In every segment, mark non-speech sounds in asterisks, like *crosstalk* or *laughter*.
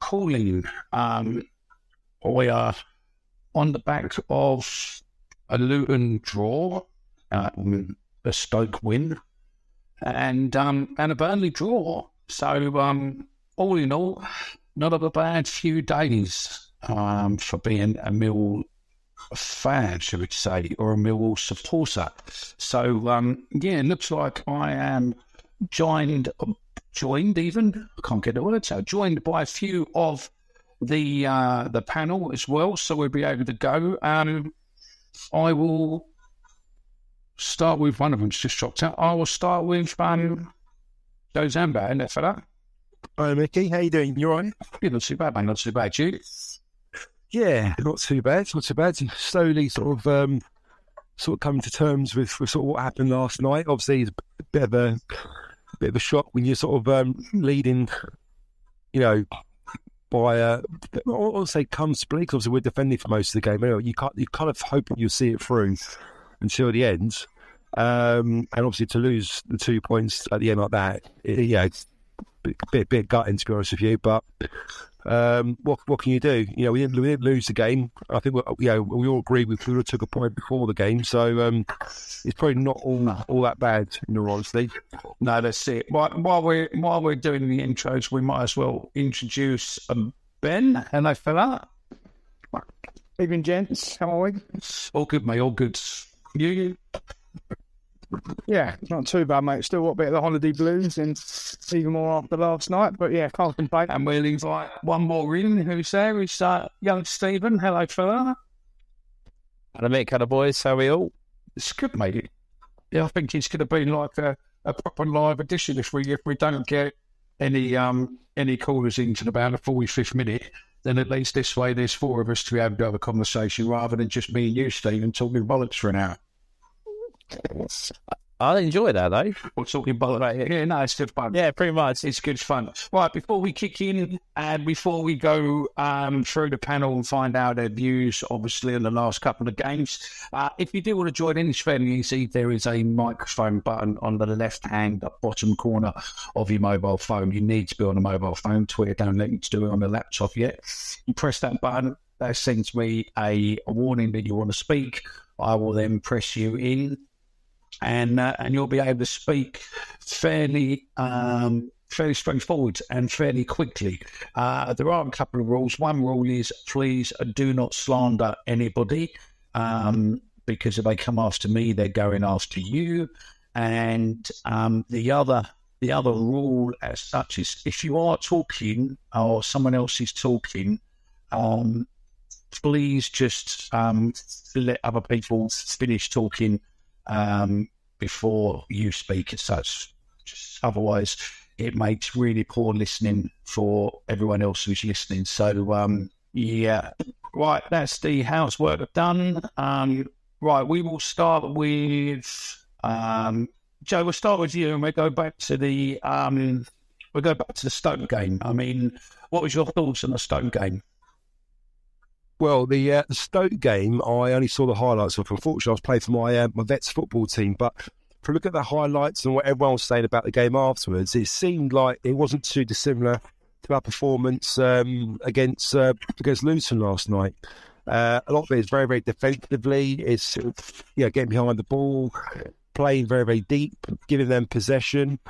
Calling. Um, we are on the back of a Luton draw, um, a Stoke win, and um, and a Burnley draw. So um, all in all, not a bad few days um, for being a Mill fan, should we say, or a Millwall supporter. So um, yeah, it looks like I am joined, joined even I can't get the words out. Joined by a few of the uh, the panel as well, so we'll be able to go. Um, I will start with one of them's just dropped out. I will start with um, Joe Zamba, and for that. Hi, Mickey. How you doing? You all right? Yeah, not too bad, man. Not too bad. You? Yeah, not too bad. Not too bad. Slowly, sort of, um, sort of coming to terms with, with sort of what happened last night. Obviously, it's a bit of a bit of a shock when you're sort of um, leading, you know, by uh, I won't say comfortably because obviously we're defending for most of the game. Anyway, you can't, you kind of hoping you'll see it through until the end. Um, and obviously to lose the two points at the end like that, it, yeah, it's a bit, bit, bit gutting to be honest with you. But um, what what can you do? You know, we didn't, we didn't lose the game. I think we, you know, we all agree we could have took a point before the game, so um, it's probably not all all that bad in all honesty. No, that's it. While, while we're while we're doing the intros, we might as well introduce um, Ben. Hello, fella. Evening, gents. How are we? All good, mate. All good. You, you? Yeah, not too bad, mate. Still got a bit of the holiday blues and even more after last night, but yeah, can't complain. And we'll invite one more in who's there. Is uh, young Stephen. Hello, fella. Hello, mate. Hello, boys. How are we all? It's good, mate. Yeah, I think it's going to be like a, a proper live edition if we if we don't get any um any callers into about the forty fifth minute. Then at least this way, there's four of us to be able to have a conversation rather than just me and you, Stephen, talking bollocks for an hour. I enjoy that though. We're talking bollocks. Right, yeah, no, it's good fun. Yeah, pretty much. It's good fun. Right, before we kick in and before we go um, through the panel and find out their views, obviously, on the last couple of games, uh, if you do want to join in, it's fairly easy. There is a microphone button on the left hand bottom corner of your mobile phone. You need to be on a mobile phone. Twitter don't let you to do it on a laptop yet. You press that button, that sends me a warning that you want to speak. I will then press you in and uh, and you'll be able to speak fairly um, fairly straightforward and fairly quickly. Uh, there are a couple of rules. One rule is please do not slander anybody um, because if they come after me, they're going after you. And um, the other the other rule as such is if you are talking or someone else is talking. Um, Please just um, let other people finish talking um, before you speak as such. Just otherwise, it makes really poor listening for everyone else who's listening. So, um, yeah, right, that's the housework done. Um, right, we will start with um, Joe. We'll start with you, and we will go back to the um, we'll go back to the Stoke game. I mean, what was your thoughts on the Stoke game? Well, the, uh, Stoke game, I only saw the highlights of. Unfortunately, I was playing for my uh, my vets football team, but if you look at the highlights and what everyone was saying about the game afterwards, it seemed like it wasn't too dissimilar to our performance um, against uh, against Luton last night. Uh, a lot of it is very, very defensively. It's know, getting behind the ball, playing very, very deep, giving them possession.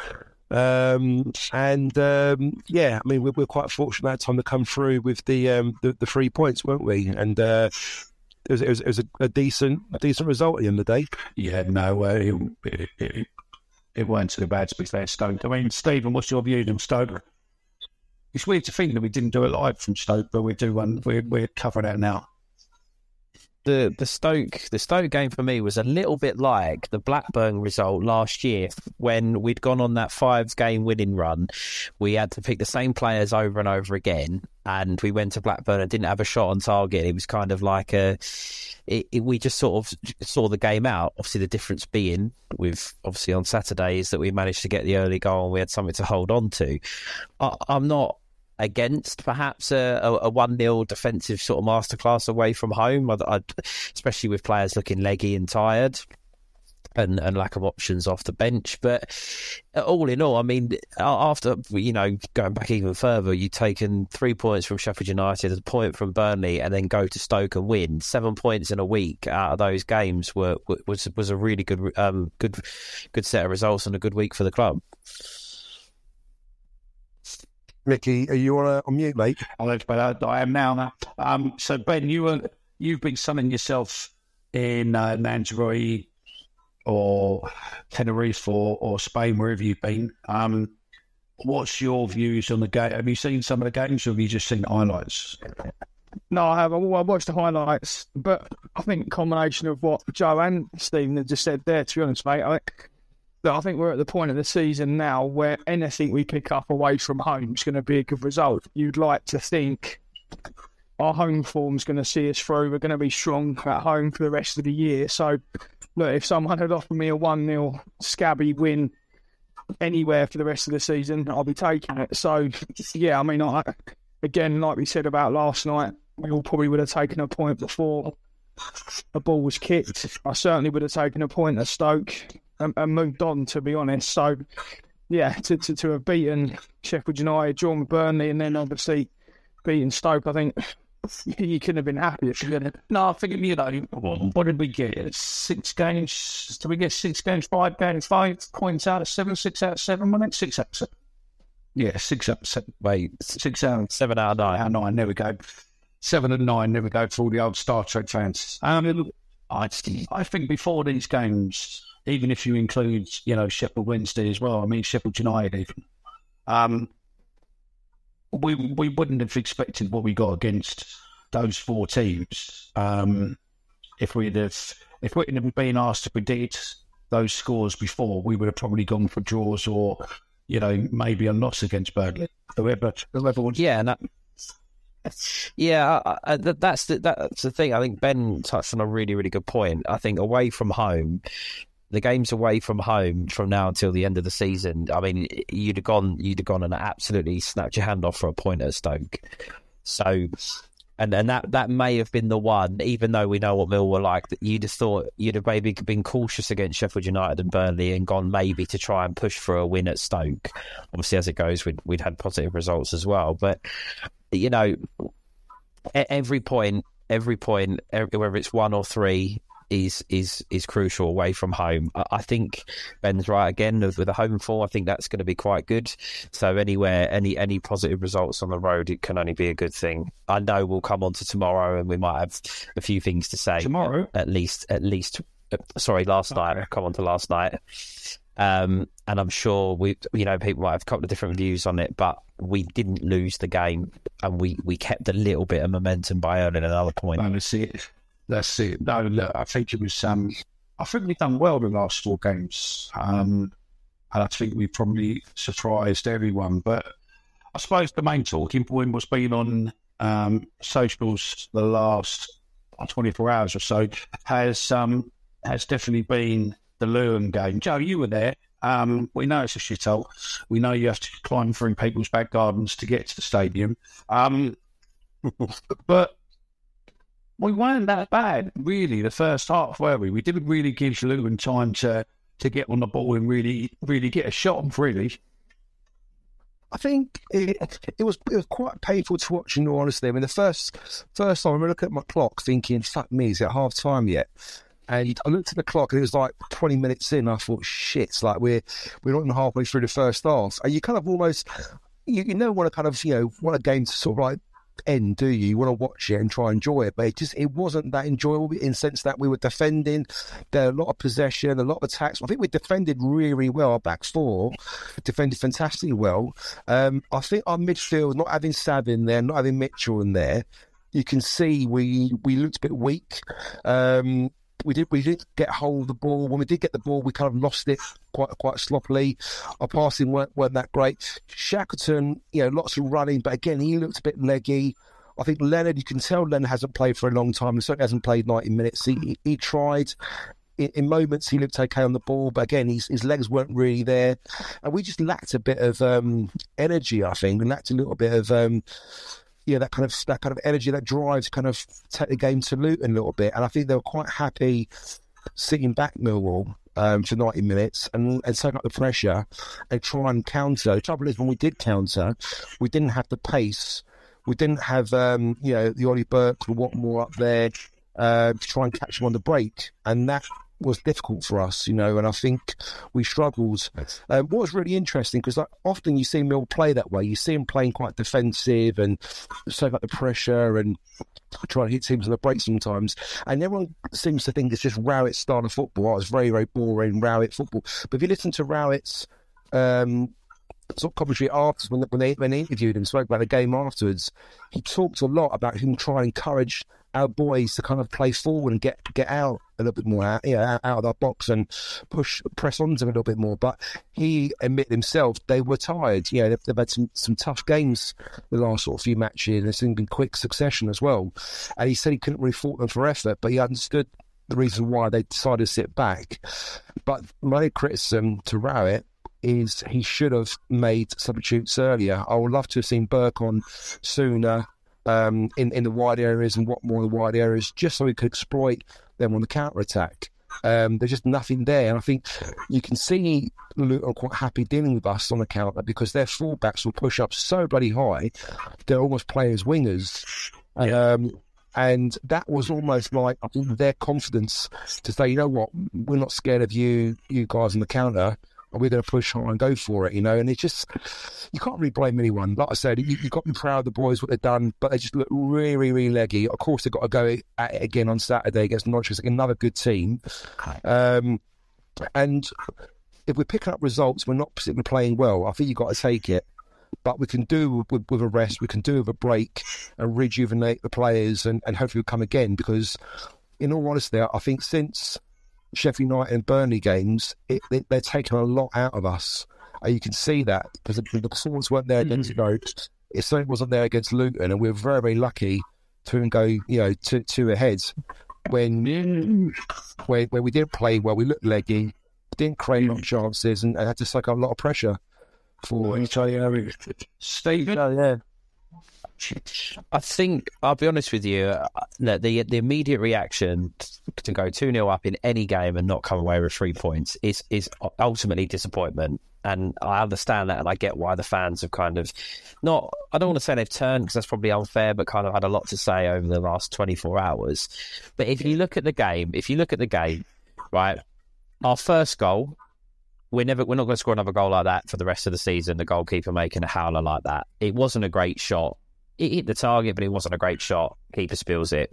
Um, and um, yeah, I mean, we're, we're, quite fortunate that time to come through with the um, the, the, three points, weren't we? And uh, it was, it was, it was a, a, decent a decent result at the end of the day. Yeah, no, uh, it, it, it, it weren't too bad to be fair, Stoke. I mean, Stephen, what's your view on Stoke? It's weird to think that we didn't do it live from Stoke, but we do one. We're, we're covering it now the the Stoke the Stoke game for me was a little bit like the Blackburn result last year when we'd gone on that five game winning run. We had to pick the same players over and over again, and we went to Blackburn and didn't have a shot on target. It was kind of like a it, it, we just sort of saw the game out. Obviously, the difference being with obviously on Saturday is that we managed to get the early goal and we had something to hold on to. I, I'm not against perhaps a, a, 1 0 defensive sort of masterclass away from home, I'd, I'd, especially with players looking leggy and tired. And, and lack of options off the bench, but all in all, I mean, after you know going back even further, you've taken three points from Sheffield United, a point from Burnley, and then go to Stoke and win seven points in a week out of those games were was was a really good um good good set of results and a good week for the club. Mickey, are you on, a, on mute, mate? I am now. Um, so, Ben, you were, you've been sunning yourself in uh, Lanzarote or Tenerife or, or Spain, wherever you've been. Um, what's your views on the game? Have you seen some of the games or have you just seen highlights? No, I have. I watched the highlights, but I think combination of what Joe and Stephen have just said there, to be honest, mate, I think I think we're at the point of the season now where anything we pick up away from home is going to be a good result. You'd like to think our home form's going to see us through. We're going to be strong at home for the rest of the year. So, look, if someone had offered me a 1 0 scabby win anywhere for the rest of the season, I'll be taking it. So, yeah, I mean, I, again, like we said about last night, we all probably would have taken a point before a ball was kicked. I certainly would have taken a point at Stoke and, and moved on, to be honest. So, yeah, to, to, to have beaten Sheffield United, drawn Burnley, and then obviously beaten Stoke, I think *laughs* you couldn't have been happier. No, I think, you know, what did we get? Six games? Did we get six games, five games, five points out of seven, six out of seven, wasn't? Six out of seven. Yeah, six out of seven. Wait, six out seven out of nine. Out of nine, there we go. Seven and nine, we go for all the old Star Trek fans. Um, I, I think before these games, even if you include, you know, Sheffield Wednesday as well. I mean, Sheffield United even. Um, we we wouldn't have expected what we got against those four teams um, if we'd have if we'd have been asked to predict those scores before. We would have probably gone for draws or you know maybe a loss against Burnley. Whoever whoever wants. Yeah, that, yeah, I, I, that's the that's the thing. I think Ben touched on a really really good point. I think away from home, the games away from home from now until the end of the season, I mean, you'd have gone, you'd have gone and absolutely snapped your hand off for a point at Stoke. So, and and that that may have been the one, even though we know what Mill were like, that you'd have thought you'd have maybe been cautious against Sheffield United and Burnley and gone maybe to try and push for a win at Stoke. Obviously, as it goes, we'd we'd had positive results as well, but you know, every point, every point, whether it's one or three, is is is crucial away from home. I, I think Ben's right again with a home form. I think that's going to be quite good. So anywhere, any any positive results on the road, it can only be a good thing. I know we'll come on to tomorrow, and we might have a few things to say tomorrow. At least, at least. Uh, sorry, last okay. night. Come on to last night. Um, and I'm sure we, you know, people might have a couple of different views on it, but we didn't lose the game, and we, we kept a little bit of momentum by earning another point. It. That's it. No, look, I think it was. Um, I think we've done well the last four games, um, and I think we probably surprised everyone. But I suppose the main talking point was being on um, socials the last 24 hours or so has um, has definitely been the Luton game. Joe, you were there. Um, we know it's a shithole. We know you have to climb through people's back gardens to get to the stadium. Um, *laughs* but we weren't that bad, really, the first half, were we? We didn't really give Luton time to to get on the ball and really, really get a shot on, really. I think it, it was it was quite painful to watch. In all honesty, I mean, the first first time I look at my clock, thinking, "Fuck me, is it half time yet?" And I looked at the clock, and it was like twenty minutes in. I thought, "Shit, it's like we're we're not even halfway through the first half." And you kind of almost you, you never want to kind of you know want a game to sort of like end, do you? You want to watch it and try and enjoy it, but it just it wasn't that enjoyable in the sense that we were defending. There a lot of possession, a lot of attacks. I think we defended really, really well. Our back four defended fantastically well. Um, I think our midfield, not having Sav in there, not having Mitchell in there, you can see we we looked a bit weak. Um, we did we did get hold of the ball. When we did get the ball, we kind of lost it quite quite sloppily. Our passing weren't, weren't that great. Shackleton, you know, lots of running, but again, he looked a bit leggy. I think Leonard, you can tell Leonard hasn't played for a long time. He certainly hasn't played 90 minutes. He, he tried. In, in, moments, he looked okay on the ball, but again, his, his legs weren't really there. And we just lacked a bit of um, energy, I think. We lacked a little bit of. Um, yeah, that kind of that kind of energy, that drive to kind of take the game to Luton a little bit. And I think they were quite happy sitting back Millwall um, for 90 minutes and, and soak up the pressure and try and counter. The trouble is, when we did counter, we didn't have the pace. We didn't have, um, you know, the Ollie Burke and Watmore up there uh, to try and catch them on the break. And that was difficult for us, you know, and I think we struggled. Um, what was really interesting because like, often you see Mill play that way. You see him playing quite defensive and soak up the pressure and try to hit teams on the break sometimes. And everyone seems to think it's just Rowett's style of football. Oh, it's very, very boring, Rowett football. But if you listen to Rowett's um, sort of commentary afterwards when, when they when they interviewed him, spoke about the game afterwards, he talked a lot about him trying to encourage our boys to kind of play forward and get get out a little bit more out, you know, out, out of our box and push press on them a little bit more. But he admitted himself they were tired. You know, they've, they've had some, some tough games the last sort of few matches, and it's been quick succession as well. And he said he couldn't really fault them for effort, but he understood the reason why they decided to sit back. But my criticism to Rowett is he should have made substitutes earlier. I would love to have seen Burke on sooner um, in in the wide areas and Watmore in the wide areas, just so we could exploit them on the counter attack. Um, there's just nothing there, and I think you can see Luton are quite happy dealing with us on the counter because their fullbacks will push up so bloody high, they're almost playing as wingers. Um, and that was almost like I think their confidence to say, you know what, we're not scared of you, you guys on the counter we're going to push on and go for it, you know. And it's just you can't really blame anyone. Like I said, you, have got to be proud of the boys what they've done, but they just look really, really leggy. Of course, they've got to go at it again on Saturday against Norwich, like another good team. Um, and if we're picking up results, we're not particularly playing well. I think you've got to take it. But we can do with, with a rest, we can do with a break and rejuvenate the players and, and hopefully we'll come again because in all honesty, I think since Sheffield United and Burnley games, it, it, they're taking a lot out of us. And you can see that because the, the performance weren't there against mm. Norwich. It certainly wasn't there against Luton, and we are very, very lucky to even go, you know, two, two ahead when, mm-hmm. when when we didn't play well. We looked leggy, didn't create mm-hmm. of chances, and, and had to suck up a lot of pressure for mm-hmm. each other. Steve, yeah. I think I'll be honest with you. Uh, the the immediate reaction to go two 0 up in any game and not come away with three points is is ultimately disappointment. And I understand that, and I get why the fans have kind of not. I don't want to say they've turned because that's probably unfair, but kind of had a lot to say over the last twenty four hours. But if you look at the game, if you look at the game, right, our first goal we're never we're not going to score another goal like that for the rest of the season. The goalkeeper making a howler like that. It wasn't a great shot it hit the target, but it wasn't a great shot. Keeper spills it.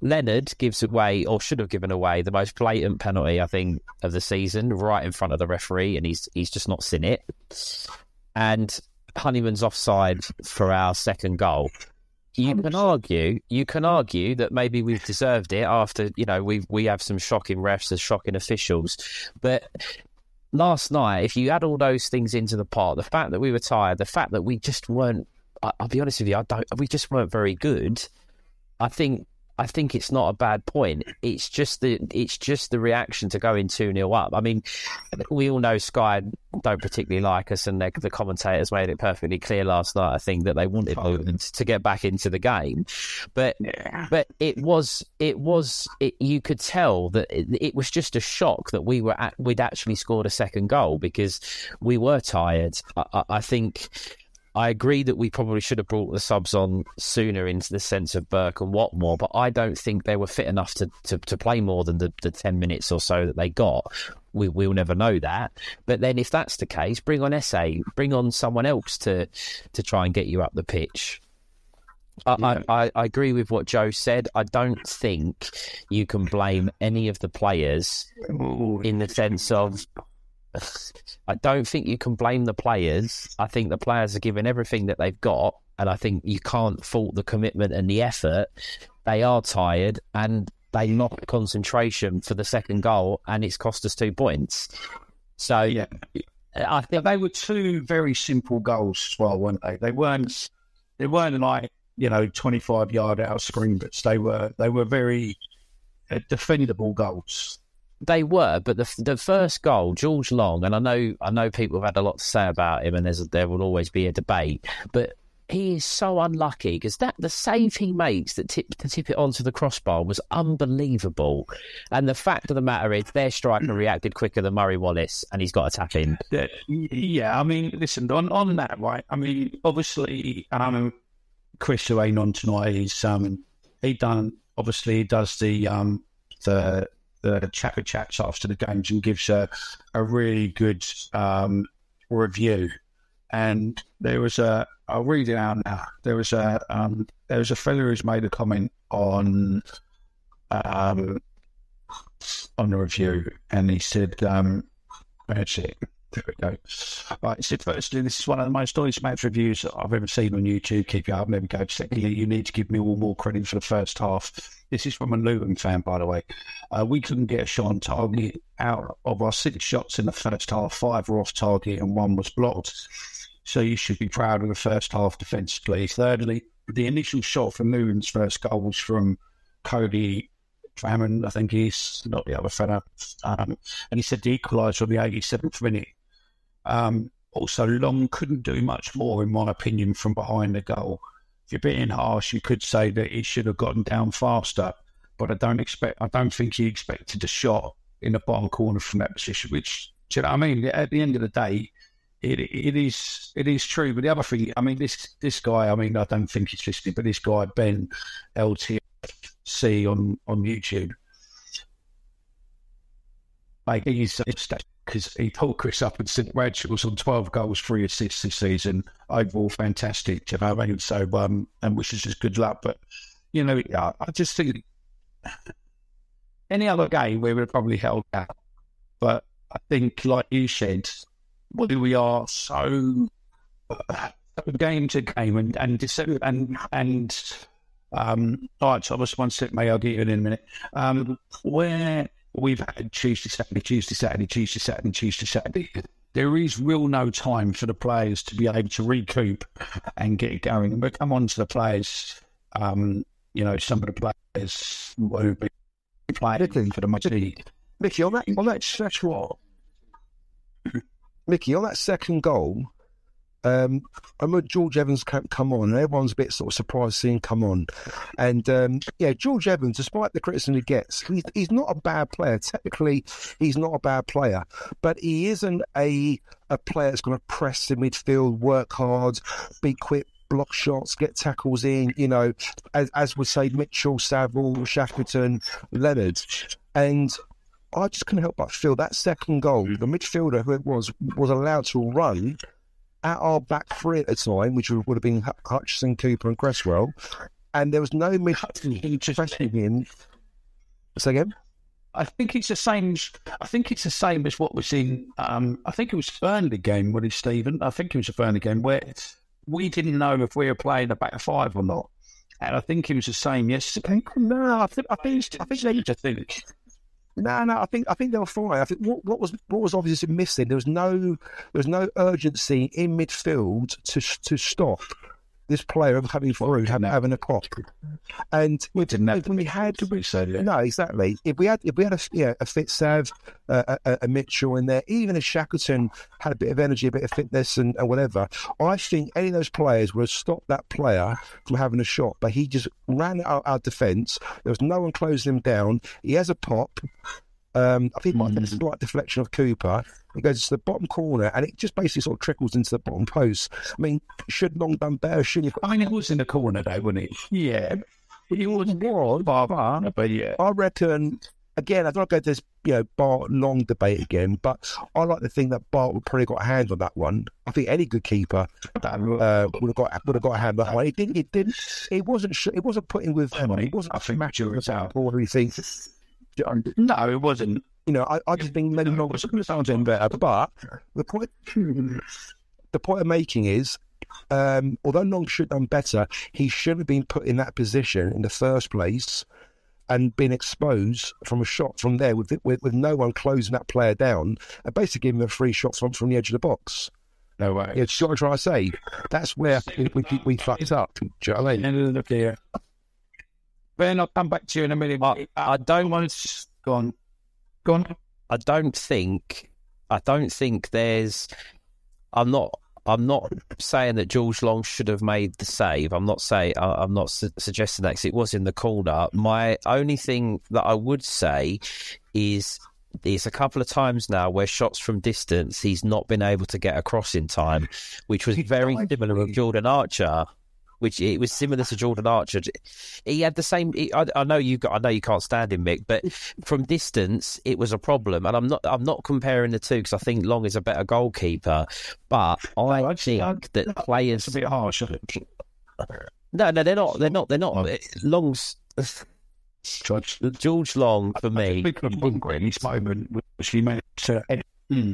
Leonard gives away, or should have given away, the most blatant penalty I think of the season, right in front of the referee, and he's he's just not seen it. And Honeyman's offside for our second goal. You can argue, you can argue that maybe we've deserved it after you know we we have some shocking refs and shocking officials, but last night, if you add all those things into the pot, the fact that we were tired, the fact that we just weren't I, will be honest with you, I don't. We just weren't very good. I think I think it's not a bad point. It's just the it's just the reaction to going two 0 up. I mean, we all know Sky don't particularly like us, and the commentators made it perfectly clear last night. I think that they wanted Luton to get back into the game, but Yeah. but it was it was it, you could tell that it, it was just a shock that we were at, we'd actually scored a second goal because we were tired. I, I, I think. I agree that we probably should have brought the subs on sooner into the sense of Burke and Watmore, but I don't think they were fit enough to, to, to play more than the, the 10 minutes or so that they got. We, we'll never know that. But then if that's the case, bring on SA, bring on someone else to, to try and get you up the pitch. I, I, I, I agree with what Joe said. I don't think you can blame any of the players in the sense of *laughs* I don't think you can blame the players. I think the players are giving everything that they've got, and I think you can't fault the commitment and the effort. They are tired, and they knocked concentration for the second goal, and it's cost us two points. So Yeah. I think They were two very simple goals as well, weren't they? They weren't they weren't like, you know, twenty five yard out screamers. They were they were very uh, defendable goals. They were, but the the first goal, George Long, and I know I know people have had a lot to say about him, and there's there will always be a debate, but he is so unlucky because that the save he makes that tip to tip it onto the crossbar was unbelievable, and the fact of the matter is their striker reacted quicker than Murray Wallace, and he's got a tap in. Yeah, I mean, listen, on, on that, right? I mean, obviously, um, Chris, who ain't on tonight, he's um, he done obviously he does the um, the the chat with chats after the games and gives a a really good um review. And there was a I'll read it out now. There was a um, there was a fellow who's made a comment on um on the review, and he said um, it? There we go. Right, so firstly, this is one of the most honest match reviews that I've ever seen on YouTube. Keep it up. There we go. Secondly, you need to give Millwall more credit for the first half. This is from a Luton fan, by the way. Uh, we couldn't get a shot on target. Out of our six shots in the first half, five were off target and one was blocked. So you should be proud of the first half defensively. Thirdly, the initial shot from Luton's first goal was from Cody Drameh, I think he's not the other fella. Um, and he said the equaliser on the 87th minute. Um, also, Long couldn't do much more, in my opinion, from behind the goal. If you're being harsh, you could say that he should have gotten down faster, but I don't expect. I don't think he expected a shot in the bottom corner from that position. Which, do you know what I mean? At the end of the day, it it is it is true. But the other thing, I mean, this this guy, I mean, I don't think he's listening, but this guy Ben LTC on on YouTube, like he's because he pulled Chris up and said Bradshaw's on twelve goals, three assists this season, overall fantastic. You know mean? So um, and wishes us good luck. But you know, I I just think any other game we would have probably held out. But I think, like you said, we are so game to game and and and and um. All right, Thomas, one sec, mate. I'll get you in, in a minute. Um, where we've had Tuesday, Saturday, Tuesday, Saturday, Tuesday, Saturday, Tuesday, Saturday. There is real no time for the players to be able to recoup and get going. But come on to the players. Um, you know, some of the players who've been playing for the majority. Mickey, on that, on that second, Mickey, on that second goal, um, I remember George Evans come, on, and everyone's a bit sort of surprised seeing come on. And um, yeah, George Evans, despite the criticism he gets, he's, he's not a bad player. Technically, he's not a bad player, but he isn't a a player that's going to press the midfield, work hard, be quick, block shots, get tackles in. You know, as, as we say, Mitchell, Saville, Shackleton, Leonard, and I just couldn't help but feel that second goal, the midfielder who it was was allowed to run at our back three at the time, which would have been Hu- Hutchinson, Cooper, and Cresswell, and there was no midfield pressing him. Say again? I think it's the same. I think it's the same as what was in. Um, I think it was Burnley game. What is Stephen? I think it was a Burnley game where we didn't know if we were playing a back five or not, and I think it was the same yesterday. No, I think I think I think they I think. No, no, I think I think they were fine. I think what, what was what was obviously missing. There was no there was no urgency in midfield to to stop this player coming through having, having a pop. *laughs* And We didn't have we had to be said it. no, exactly. If we had if we had a yeah, a fit Sav, uh, a, a Mitchell in there, even if Shackleton had a bit of energy, a bit of fitness, and, and whatever, I think any of those players would have stopped that player from having a shot. But he just ran out our defence. There was no one closing him down. He has a pop. Um, I think it been a slight deflection of Cooper. It goes to the bottom corner, and it just basically sort of trickles into the bottom post. I mean, should Long done better? Should he? I mean, it was in the corner though, wasn't it? Yeah. It was was, but, but yeah. I reckon again. I don't go to this you know Bart Long debate again, but I like to think that Bart would probably got a hand on that one. I think any good keeper uh, would have got would have got a hand on that one. He didn't. It didn't. It wasn't. sh- It wasn't putting with. It wasn't. I think matching Matthew was out. or anything. No, it wasn't. You know, I, I just think maybe Long was doing better. But the point, the point I'm making is, um, although Long should have done better, he should have been put in that position in the first place and been exposed from a shot from there with, with with no one closing that player down and basically giving him a free shot from, from the edge of the box. No way. Yeah, it's what I'm trying to say. That's where we, we, we fucked up. Do you know what I mean? Look here. Ben, I'll come back to you in a minute. I, I don't want go on. Go on. I don't think I don't think there's I'm not I'm not saying that George Long should have made the save. I'm not saying I'm not su- suggesting that 'cause it was in the corner. My only thing that I would say is there's a couple of times now where shots from distance he's not been able to get across in time, which was very similar with Jordan Archer. Which it was similar to Jordan Archer. He had the same. he- I, I know you. got- I know you can't stand him, Mick, but *laughs* from distance, it was a problem. And I'm not. I'm not comparing the two because I think Long is a better goalkeeper. But I think that players. It's a bit harsh, isn't it? No, no, they're not. They're not. They're not. Long's Judge. George Long for me. Speaking of Lundgren, this moment, which he managed to. Hmm.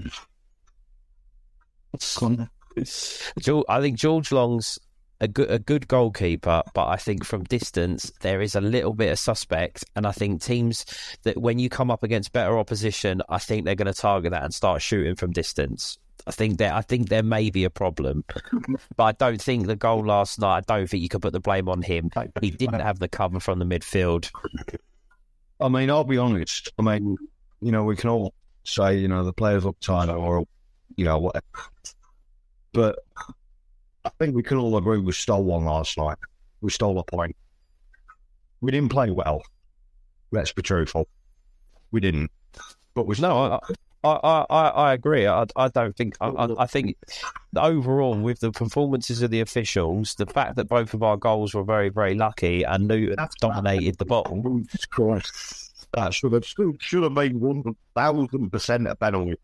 George, I think George Long's a good a good goalkeeper, but I think from distance there is a little bit of suspect, and I think teams that when you come up against better opposition, I think they're going to target that and start shooting from distance. I think that I think there may be a problem, *laughs* but I don't think the goal last night. I don't think you could put the blame on him. He didn't have the cover from the midfield. I mean, I'll be honest. I mean, you know, we can all say, you know, the players look tired or, you know, whatever. But I think we can all agree we stole one last night. We stole a point. We didn't play well. Let's be truthful. We didn't. But we No, I, I, I, I agree. I, I don't think. I, I think overall, with the performances of the officials, the fact that both of our goals were very, very lucky, and Luton dominated the ball. Jesus Christ. That should have, should have been 1,000% a penalty.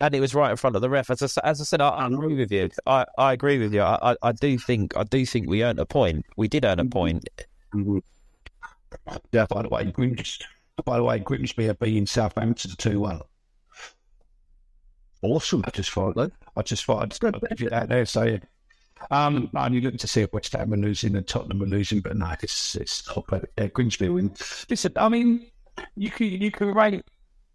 And it was right in front of the ref. As I, as I said, I, I agree with you. I, I agree with you. I, I, I do think I do think we earned a point. We did earn a point. Yeah, by the way, Grims, by the way, Grimsby are beating Southampton 2 1. Awesome. I just thought. I just thought I'd I'd give you that there. So, yeah. Um, I only looked to see if West Ham are losing and Tottenham are losing, but no, it's it's not. But yeah, Grimsby win. Listen, I mean, you can you can rate.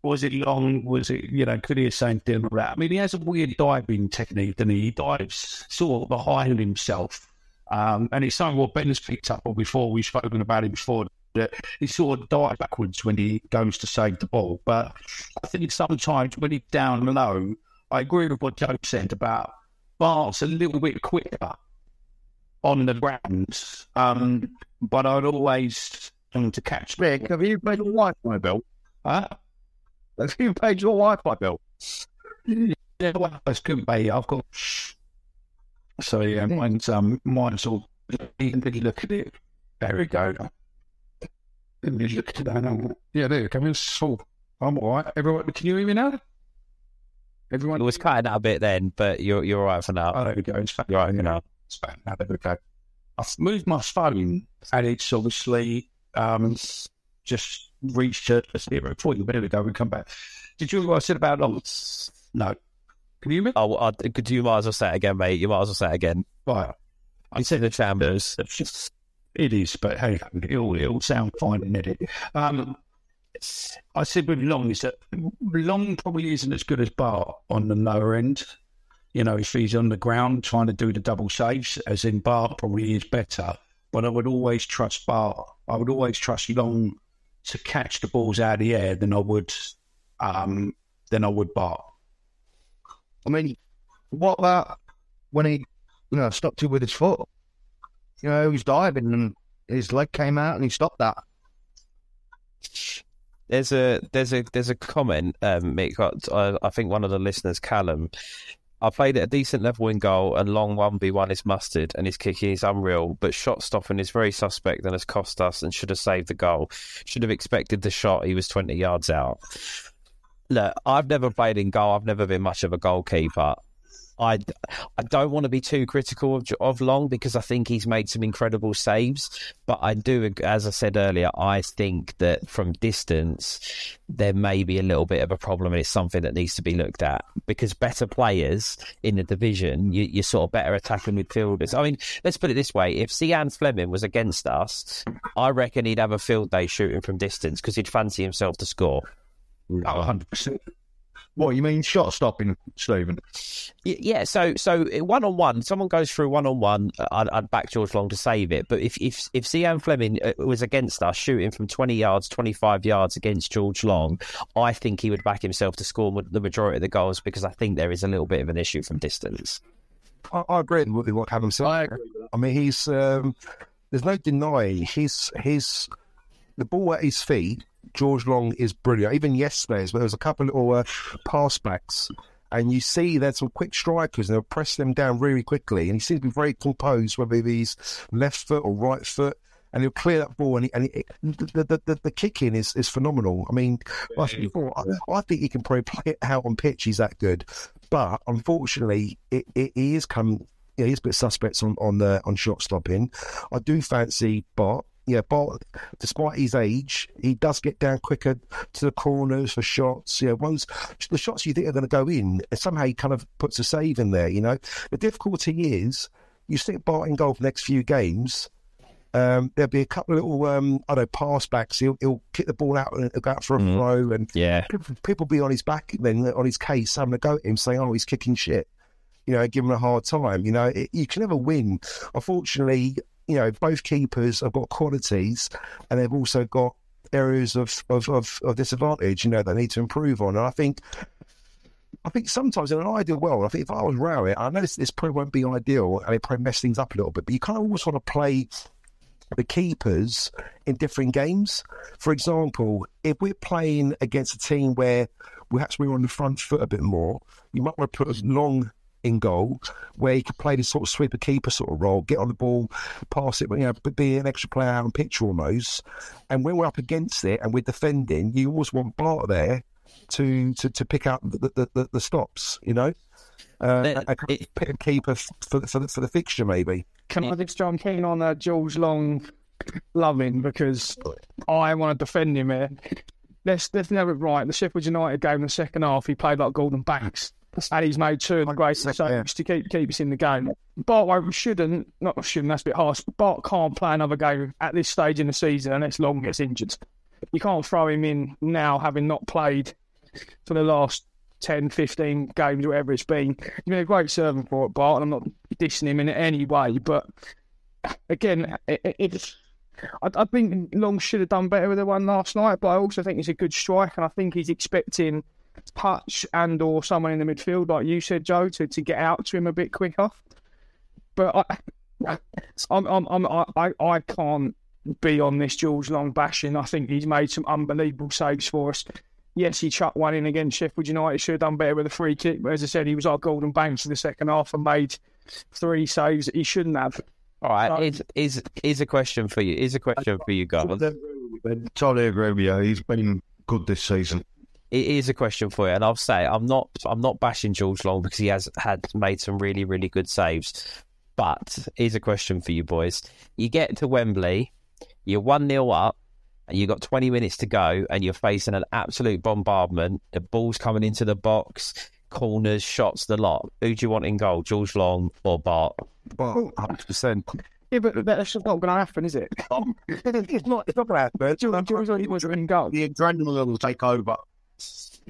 Was it long? Was it you know? Could he have saying dinner that? I mean, he has a weird diving technique, and he? he dives sort of behind himself. Um, and it's something what Ben has picked up on before. We've spoken about it before. That he sort of dives backwards when he goes to save the ball. But I think sometimes when he's down low, I agree with what Joe said about Bart's a little bit quicker on the ground. Um, but I'd always want to catch me. Have you paid your Wi-Fi bill? Huh? Have you paid your Wi-Fi bill? Yeah, well, I couldn't pay. I've got. So yeah, mine's um, mine's all. Let me look at it. There we go. Let me look at that. now. Yeah, there you go. It's. I'm all right. Everyone, can you hear me now? Everyone, It was cutting out a bit then, but you're you're all right for now. Oh, there we go. It's back. You're right for now. It's back now. There we go. I've moved my phone, and it's obviously um, just reached a a zero point. There we go. We come back. Did you hear what I said about odds? No. Can you hear me? Oh, I, could you might as well say it again, mate. You might as well say it again. Right. I said the chambers. It's just, it is, but hey, it'll, it'll sound fine in edit. Um, I said with Long is that Long probably isn't as good as Bart on the lower end. You know, if he's on the ground trying to do the double saves, as in Bart probably is better. But I would always trust Bart. I would always trust Long to catch the balls out of the air than I would um, than I would Bart. I mean, what about when he, you know, stopped it with his foot? You know, he was diving and his leg came out and he stopped that. There's a there's a there's a comment, um, Mick. I, I think one of the listeners, Callum. I played at a decent level in goal, and long one v one is mustard, and his kicking is unreal. But shot stopping is very suspect and has cost us, and should have saved the goal. Should have expected the shot. He was twenty yards out. Look, I've never played in goal. I've never been much of a goalkeeper. I, I don't want to be too critical of, of Long because I think he's made some incredible saves. But I do, as I said earlier, I think that from distance, there may be a little bit of a problem and it's something that needs to be looked at because better players in the division, you, you're sort of better attacking midfielders. I mean, let's put it this way if Zian Flemming was against us, I reckon he'd have a field day shooting from distance because he'd fancy himself to score. Oh, 100%. What you mean, shot stopping, Stephen? Yeah, so so one on one, someone goes through one on one. I'd, I'd back George Long to save it, but if if if Zian Flemming uh, was against us, shooting from twenty yards, twenty five yards against George Long, I think he would back himself to score the majority of the goals because I think there is a little bit of an issue from distance. I, I agree with what Callum said. I, I mean, he's um, there's no denying his his the ball at his feet George Long is brilliant. Even yesterday, there was a couple of little uh, pass backs, and you see there's some quick strikers, and they'll press them down really quickly. And he seems to be very composed, whether he's left foot or right foot. And he'll clear that ball, and, he, and he, the, the, the, the kicking is, is phenomenal. I mean, I think, I think he can probably play it out on pitch. He's that good, but unfortunately, it, it, he is come. Yeah, he's a bit suspect on on the on shot stopping. I do fancy Bart yeah, but despite his age, he does get down quicker to the corners for shots. Yeah, ones the shots you think are going to go in, somehow he kind of puts a save in there. You know, the difficulty is you stick Bart in goal for the next few games. Um, there'll be a couple of little, um, I don't know, pass backs. He'll, he'll kick the ball out and go out for a mm. throw, and yeah, people, people be on his back then on his case having a go at him, saying, "Oh, he's kicking shit." You know, give him a hard time. You know, it, you can never win. Unfortunately, you know, both keepers have got qualities and they've also got areas of, of, of, of disadvantage, you know, they need to improve on. And I think I think sometimes in an ideal world, I think if I was Rowett, I know this, this probably won't be ideal and it probably mess things up a little bit, but you kind of always want to play the keepers in different games. For example, if we're playing against a team where perhaps we're on the front foot a bit more, you might want to put as long in goal, where he could play this sort of sweeper keeper sort of role, get on the ball, pass it, you know, be an extra player out on pitch almost. And when we're up against it and we're defending, you always want Bart there to to, to pick out the, the, the, the stops, you know. Uh, it, pick a keeper for, for, the, for the fixture, maybe. Can I just jump keen on uh, George Long loving because I want to defend him here. Let's let's never right. The Sheffield United game in the second half, he played like Gordon Banks and he's made two of the greatest saves to keep keep us in the game. Bart shouldn't, not shouldn't, that's a bit harsh, Bart can't play another game at this stage in the season unless Long gets injured. You can't throw him in now, having not played for the last 10, 15 games, whatever it's been. He's been a great servant for it, Bart, and I'm not dissing him in any way, but again, it, it's. I, I think Long should have done better with the one last night, but I also think he's a good strike, and I think he's expecting touch and or someone in the midfield, like you said, Joe, to, to get out to him a bit quicker. But I, I'm, I'm, I'm, I, I can't be on this George Long bashing. I think he's made some unbelievable saves for us. Yes, he chucked one in against Sheffield United. Should have done better with a free kick. But as I said, he was our Gordon Banks in the second half and made three saves that he shouldn't have. All right, is is is a question for you? Is a question for you, guys? Totally agree with you. He's been good this season it is a question for you, and I'll say I'm not I'm not bashing George Long because he has had made some really really good saves. But here's a question for you boys: You get to Wembley, you're one 0 up, and you've got 20 minutes to go, and you're facing an absolute bombardment. The ball's coming into the box, corners, shots, the lot. Who do you want in goal, George Long or Bart? Bart, 100. percent yeah, but that's just not going to happen, is it? *laughs* it's not. It's not going to happen. George, George, George, George in goal. The adrenaline will take over.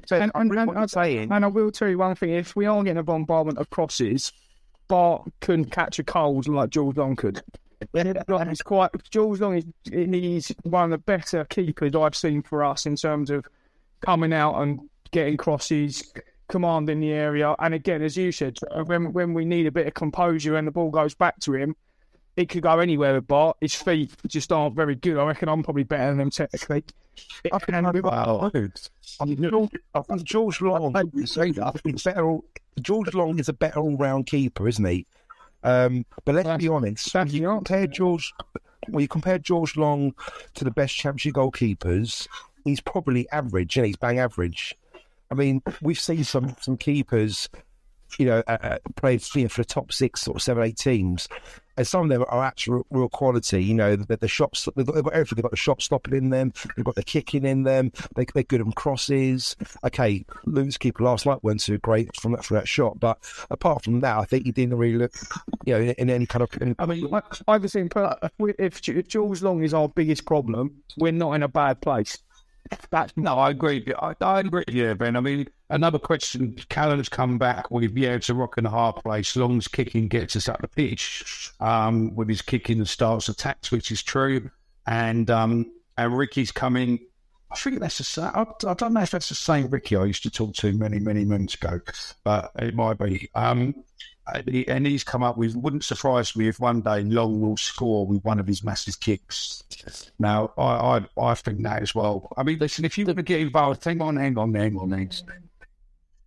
So And, I and, and, you're saying. and I will tell you one thing: if we are getting a bombardment of crosses, Bart couldn't catch a cold like George Long could. He's quite George Long is he's one of the better keepers I've seen for us in terms of coming out and getting crosses, commanding the area. And again, as you said, uh, when when we need a bit of composure and the ball goes back to him, it could go anywhere with Bart. His feet just aren't very good. I reckon I'm probably better than him technically. I think And- wow. George, I think George Long. I say that. I think better. George Long is a better all-round keeper, isn't he? Um, but let's be honest. You compare George. Well, you compare George Long to the best championship goalkeepers. He's probably average. and he's bang average. I mean, we've seen some some keepers, you know, uh, uh, play for the top six or seven, eight teams, and some of them are actual real quality. You know, the, the shots they've got, they've got everything. They've got the shot stopping in them. They've got the kicking in them. They, they're good on crosses. Okay, Luton's keeper last night weren't too great from that for that shot, but apart from that, I think he didn't really look, you know, in, in any kind of. In, I mean, I- we- if if George Long is our biggest problem, we're not in a bad place. That's No, I agree. with you. I, I agree you, Ben. I mean, another question. Callum's come back with, yeah, it's a rock and a hard place. Long's kicking gets us up the pitch um, with his kicking and starts attacks, which is true. And um, and Ricky's coming. I think that's the same. I, I don't know if that's the same Ricky I used to talk to many, many months ago, but it might be. Um, and he- and he's come up with, wouldn't surprise me if one day Long will score with one of his massive kicks. Now, I, I, I think that as well. I mean, listen, if you want to get involved, hang on, hang on, hang on, hang on.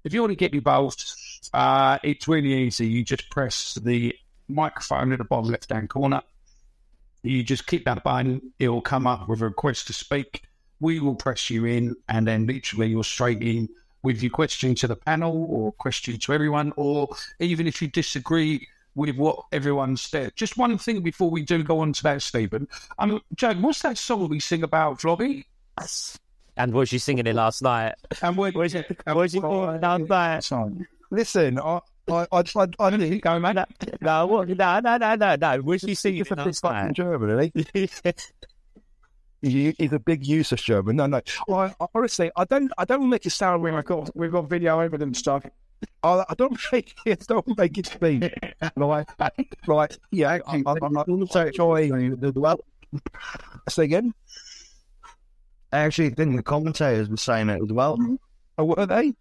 If you want to get involved, uh, it's really easy. You just press the microphone at the bottom left hand corner. You just click that button, it will come up with a request to speak. We will press you in, and then literally you're straight in with your question to the panel or question to everyone, or even if you disagree with what everyone's said. Just one thing before we do go on to that, Stephen. Um, Joe, what's that song we sing about Voggy? And was you singing it last night? And where, it? Was you singing last night? Song. listen, I, I, I, I, I didn't Go, man. No, no, no, no, no, no. Was you singing it last night? German, isn't he? He- He's a big use of German. No, no. Well, I, honestly, I don't. I don't make it sound. we've got we've got video evidence stuff. I, I don't *laughs* make it. Don't make it mean. *laughs* Like, like, yeah. I, I, I, I enjoy. Well, Say again. I actually think the commentators were saying it as well. Oh, were they?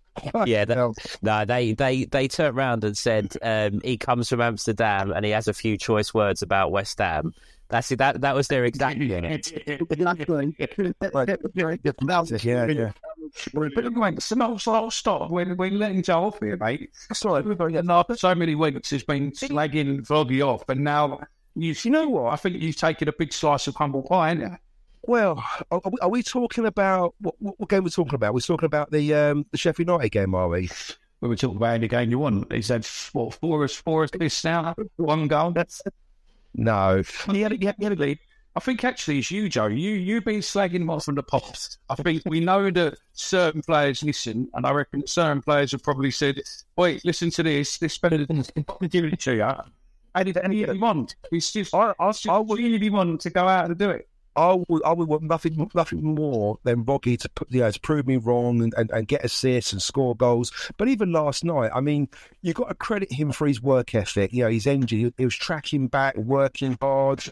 Yeah, *laughs* that, Well, no, they, they, they turned around and said um, he comes from Amsterdam and he has a few choice words about West Ham. That's it. That that was their *laughs* exact. yeah, yeah. But anyway, so I'll stop. We're, we're letting Joe off here, mate. Sorry, and after so many weeks, has been slagging Voggy off, and now you, you know what? I think you've taken a big slice of humble pie, haven't you? Well, are, are we- are we talking about what, what, what game we're talking about? We're talking about the um, the Sheffield United game, are we? We were talking about any game you want. He's had what, four as four as this now, one goal. That's *laughs* No. he had, he had, he had a lead. I think actually it's you, Joe. You you've been slagging him off from the pops. I think we know that certain players listen, and I reckon certain players have probably said, "Wait, listen to this. This better than *laughs* give it to you." And he, and he want. He's just, I, I, I really want to go out and do it. I would, I would want nothing, nothing more than Voggy to you know, to prove me wrong and, and, and get assists and score goals. But even last night, I mean, you got to credit him for his work ethic. You know, his energy. He was tracking back, working hard.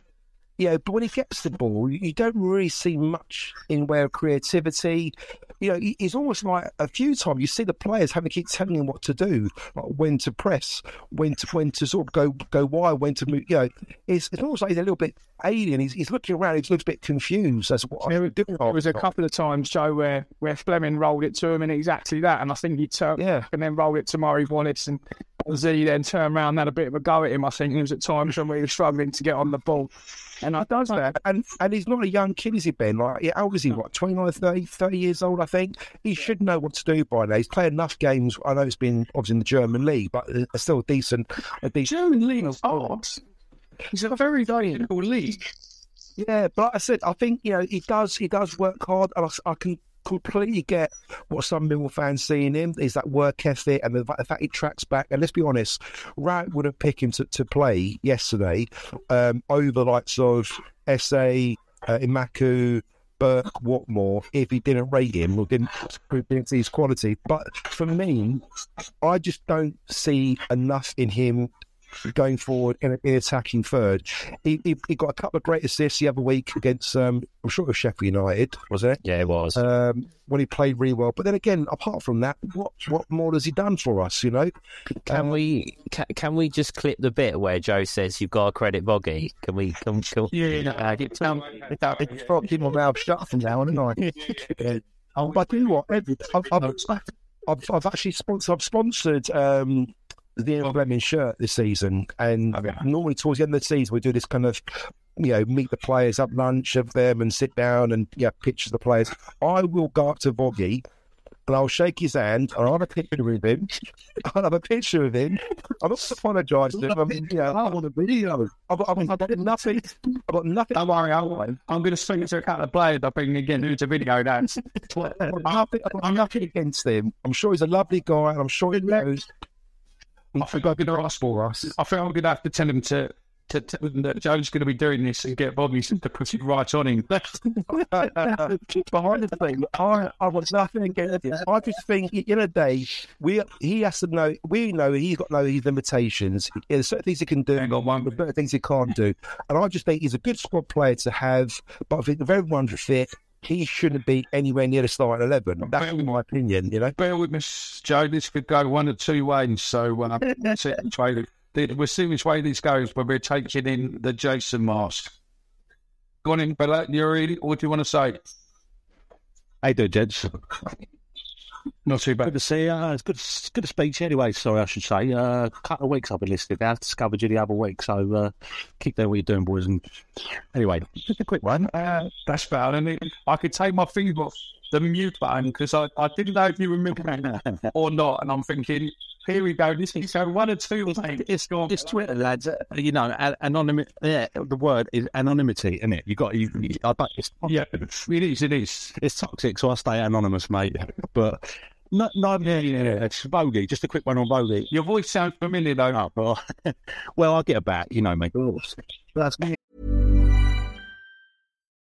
You know, but when he gets the ball, you, don't really see much in way of creativity. You know, he's almost like a few times you see the players having to keep telling him what to do, like when to press, when to when to sort of go go wide, when to move. You know, it's, it's almost like he's a little bit alien. He's, he's looking around. He looks a bit confused as what There, I'm doing. there was a oh, oh. couple of times, Joe, where, where Flemming rolled it to him and exactly that. And I think he turned Yeah. and then rolled it to Murray Wallace and Z then turned around and had a bit of a go at him. I think it was at times when we were struggling to get on the ball. And I does that. And and he's not a young kid, is he, Ben? Like, yeah, how old is he? What, 29, 30, 30 years old, I think? He should know what to do by now. He's played enough games. I know it's been obviously in the German league, but uh, it's still a decent. A decent German league is hard. It's a very difficult league. Yeah, but like I said, I think you know he does. He does work hard, and I, I can completely get what some Millwall fans see in him is that work ethic and the, fact he tracks back. And let's be honest, Wright wouldn't pick him to, to play yesterday um, over the likes of SA, uh, Emakhu, Burke Watmore if he didn't rate him or didn't, didn't see his quality. But for me, I just don't see enough in him going forward in, in attacking third. He, he, he got a couple of great assists the other week against, um, I'm sure it was Sheffield United, wasn't it? Yeah, it was. Um, when he played really well. But then again, apart from that, what what more has he done for us? You know? Can Um, we can, can we just clip the bit where Joe says you've got to credit Voggy? Can we? Can, can, Yeah, uh, get some- It's got keep my mouth shut from now on, haven't I? oh, but I tell you what, every, I've, I've, I've, I've actually sponsored, I've sponsored um, the Zian Flemming shirt this season, and normally towards the end of the season we do this kind of, you know, meet the players, have lunch of them, and sit down and yeah, pictures of the players. I will go up to Voggy. And I'll shake his hand, and I'll have a picture with him. *laughs* I'll have a picture with him. I'm not apologising to him. I yeah, want a video. I've got, I've, got- I've got nothing. I've got nothing. Don't worry, I'll, I'm going to speak to a couple of players. I think again, who's a video dance. *laughs* I've got nothing, I've nothing against him. I'm sure he's a lovely guy, and I'm sure he knows. I think I'm going to ask for us. I think I'm going to have to tell him to. To, that Joe's going to be doing this and get Bobby to put it right on him. *laughs* behind the thing, I, I want nothing against him. I just think, in a day, we he has to know. We know he's got no his limitations. There's certain things he can do, but certain things he can't do. And I just think he's a good squad player to have. But I think if everyone's fit, he shouldn't be anywhere near the starting eleven. That's my opinion. You know. Bear with me, Joe. This could go one or two ways. So um, *laughs* we'll see which way the- we'll see which way this goes when we're taking in the Jason mask. Go on in, Bella. You ready? What do you want to say? How you doing, gents? Not too bad. Good to see you. Uh, it's good, it's good to speak to you anyway, sorry, I should say. Uh, a couple of weeks I've been listening now. I discovered you the other week, so uh, keep doing what you're doing, boys. And Anyway, just a quick one. Uh, that's bad, and it, I could take my finger off the mute button because I, I didn't know if you remember that *laughs* or not. And I'm thinking, here we go. This is so one or two. Mate. It's, it's Twitter, lads. Uh, You know, anonymity. Yeah, the word is anonymity, isn't it? You got you. you I don't, it's, yeah, it is. It is. It's toxic, so I stay anonymous, mate. But no, no, yeah, yeah, it's Bogey. Just a quick one on Bogey. Your voice sounds familiar, though. Oh, well, *laughs* well, I'll get back. You know me. That's me.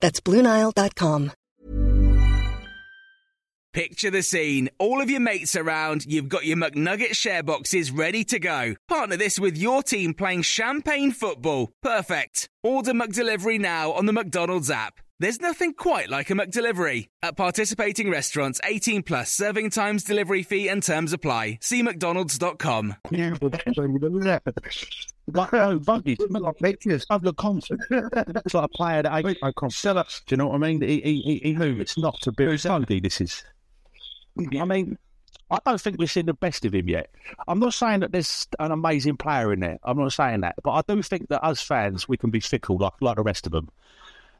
That's BlueNile.com. Picture the scene. All of your mates around, you've got your McNugget share boxes ready to go. Partner this with your team playing champagne football. Perfect. Order McDelivery now on the McDonald's app. There's nothing quite like a McDelivery. At participating restaurants, 18 plus serving times, delivery fee and terms apply. See mcdonalds.com. Oh, Voggy, like like a player that no concert. Do you know what I mean? He, he, he, knew it's not to be Voggy, this is. I mean, I don't think we've seen the best of him yet. I'm not saying that there's an amazing player in there. I'm not saying that. But I do think that as fans, we can be fickle like, like the rest of them.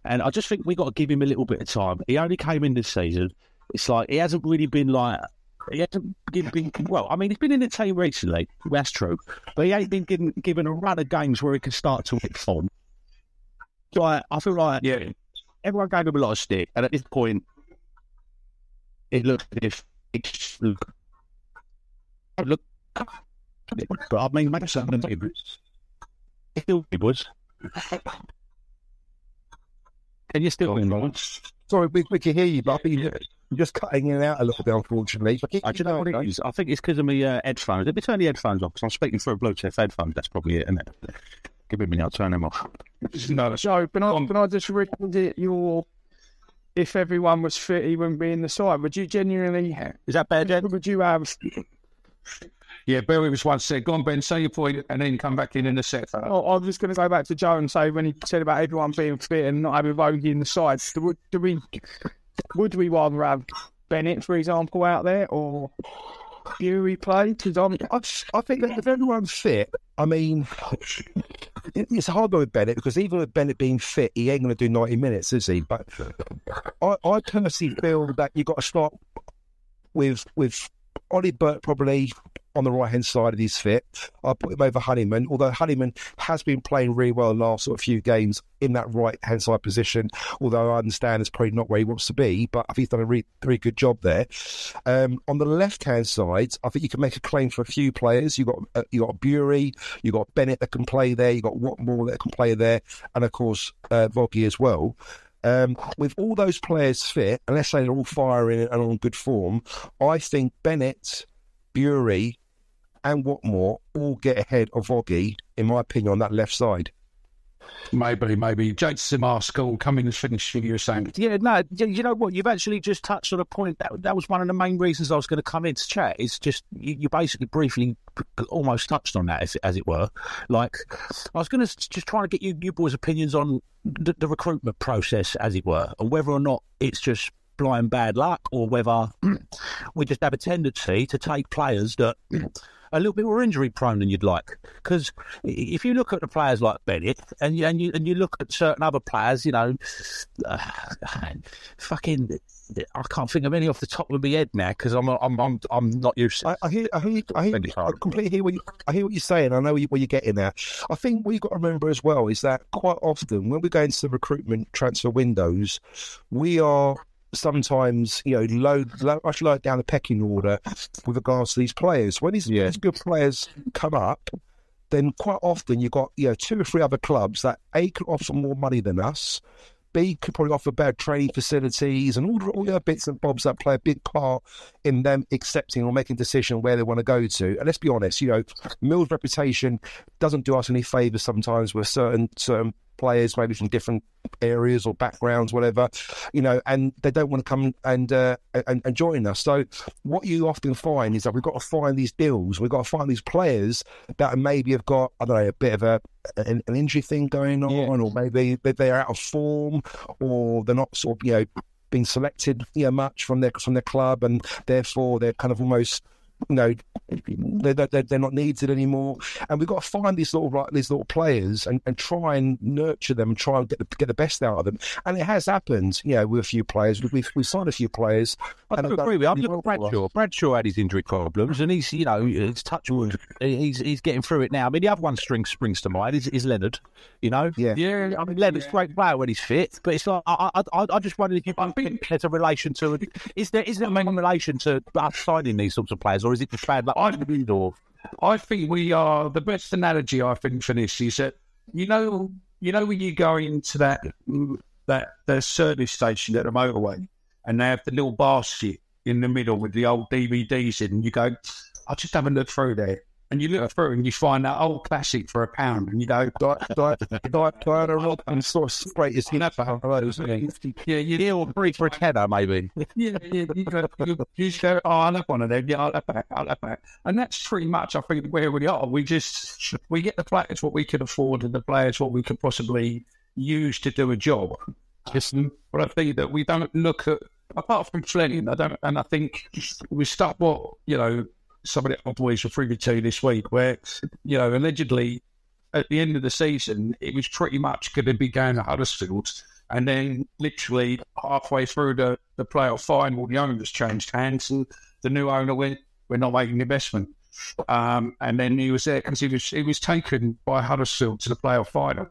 And I just think we got to give him a little bit of time. He only came in this season. It's like he hasn't really been like he hasn't been, been well. I mean, he's been in the team recently. That's true, but he ain't been given given a run of games where he can start to hit form. So I, I feel like yeah, everyone gave him a lot of stick, and at this point, it looked as if it look, look. But I mean, maybe something it was. *laughs* It still it was. Can you still hear me? Sorry, we, we can hear you, but I think you're just cutting in and out a little bit, unfortunately. But keep- I, do know what it is? I think it's because of my uh, headphones. Let me turn the headphones off because I'm speaking through a Bluetooth headphones. That's probably it, isn't it? Give me a minute, I'll turn them off. No, So, can I, can I just read it? Your if everyone was fit, he wouldn't be in the side. Would you genuinely? Is that bad, Jen? Would you have? Yeah, with us one sec. Go on, Ben, say your point and then come back in in a sec. Oh, I was going to go back to Joe and say when he said about everyone being fit and not having Bogey in the sides, do, do we would we rather have Bennett, for example, out there or Fury play? Because I, I think that if everyone's fit, I mean, it's hard with Bennett because even with Bennett being fit, he ain't going to do 90 minutes, is he? But I, I personally feel that you've got to start with with Ollie Burke probably on the right hand side of his fit. I put him over Honeyman, although Honeyman has been playing really well the last sort of few games in that right hand side position. Although I understand it's probably not where he wants to be, but I think he's done a really, really good job there. Um, on the left hand side, I think you can make a claim for a few players. You got uh, you got Burey, you got Bennett that can play there, you got Watmore that can play there, and of course uh, as well. Um, with all those players fit, unless they're all firing and on good form, I think Bennett, Burey, and Watmore all get ahead of Voggy, in my opinion, on that left side. Maybe, maybe. Jason Marskell coming and finishing, you were saying. Yeah, no, you know what? You've actually just touched on a point that that was one of the main reasons I was going to come in to chat. Is just you, you basically briefly almost touched on that, as, as it were. Like I was going to just try to get you, you boys' opinions on the, the recruitment process, as it were, and whether or not it's just blind bad luck or whether *clears throat* we just have a tendency to take players that a little bit more injury prone than you'd like. Because if you look at the players like Bennett and you, and you and you look at certain other players, you know, uh, *sighs* fucking. I can't think of any off the top of my head now because I'm, I'm I'm I'm not used. To I, I hear I hear I, hear, I completely hear what you, I hear what you're saying. I know where you're getting at. I think what you've got to remember as well is that quite often when we go into the recruitment transfer windows, we are sometimes, you know, low, low, much lower down the pecking order with regards to these players. When these, yeah. these good players come up, then quite often you've got, you know, two or three other clubs that A can offer more money than us, B could probably offer better training facilities and all the, all the other bits and bobs that play a big part in them accepting or making a decision where they want to go to. And let's be honest, you know, Mill's reputation doesn't do us any favours sometimes with certain certain players, maybe from different areas or backgrounds, whatever, you know, and they don't want to come and, uh, and, and join us. So what you often find is that we've got to find these deals, we've got to find these players that maybe have got I don't know a bit of a an, an injury thing going on, yeah. or maybe they're out of form, or they're not sort of you know being selected you know much from their from their club, and therefore they're kind of almost you know, they're, they're, they're not needed anymore. And we've got to find these little like, these little players and, and try and nurture them and try and get the, get the best out of them. And it has happened, you know, with a few players. We've, we've signed a few players. I don't agree with you. Look at Bradshaw. Bradshaw had his injury problems and he's, you know, it's touch wood. He's, he's getting through it now. I mean, the other one string springs to mind is, is Leonard, you know? Yeah. Yeah. I mean, Leonard's yeah. great player when he's fit, but it's like, I, I, I just wondered if you think there's a relation to, is there, is there a relation to us signing these sorts of players? Or is it just bad luck? I, I think we are the best analogy. I think for this is that you know, you know, when you go into that mm, that the service station at the motorway, and they have the little basket in the middle with the old DVDs in, and you go, I just haven't looked through there and you look through and you find that old classic for a pound, and you go, Diana Rob and sort of greatest hit for those. Yeah, you deal *laughs* three for a tenner, maybe. yeah, yeah. You go, you, you go, oh, I'll have one of them. Yeah, I'll have that. I'll have that. And that's pretty much, I think, where we are. We just we get the players what we can afford, and the players what we could possibly use to do a job. Just, but I think that we don't look at apart from Flemming, I don't, and I think we start what you know some of the boys privy to this week, where you know allegedly at the end of the season it was pretty much going to be going to Huddersfield, and then literally halfway through the the playoff final, the owners changed hands, and the new owner went, "We're not making investment." Um, and then he was there because he was he was taken by Huddersfield to the playoff final.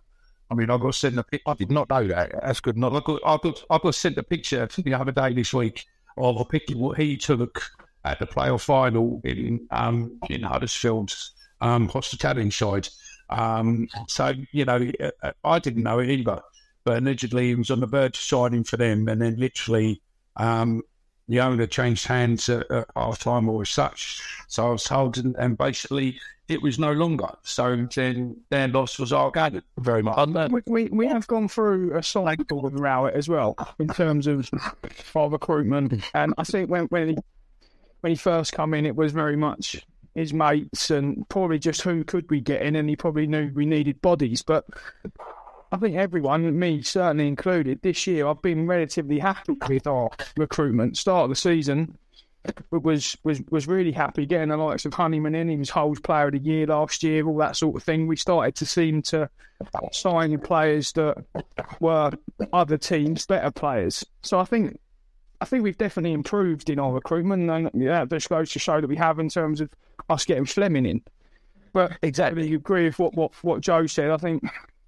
I mean, I got sent. I did not know that. That's good. Not I got I got I got sent a picture the other day this week of a picture what he took at the playoff final in um, in Huddersfield's um, hospitality side. Um, so you know, uh, I didn't know it either, but allegedly he was on the verge of signing for them, and then literally um, the owner changed hands at, at half time or such. So I was told, and, and, basically it was no longer. So then their loss was our gain very much. We, we, we have gone through a cycle with Rowett as well in terms of our recruitment, and I think when when he when he first come in, it was very much his mates and probably just who could we get in, and he probably knew we needed bodies. But I think everyone, me certainly included, this year I've been relatively happy with our recruitment. Start of the season, was was was really happy getting the likes of Honeyman in. He was Hull's Player of the Year last year, all that sort of thing. We started to seem to sign players that were other teams' better players. So I think I think we've definitely improved in our recruitment, and yeah, this goes to show that we have in terms of us getting Flemming in. But exactly, you agree with what, what what Joe said. I think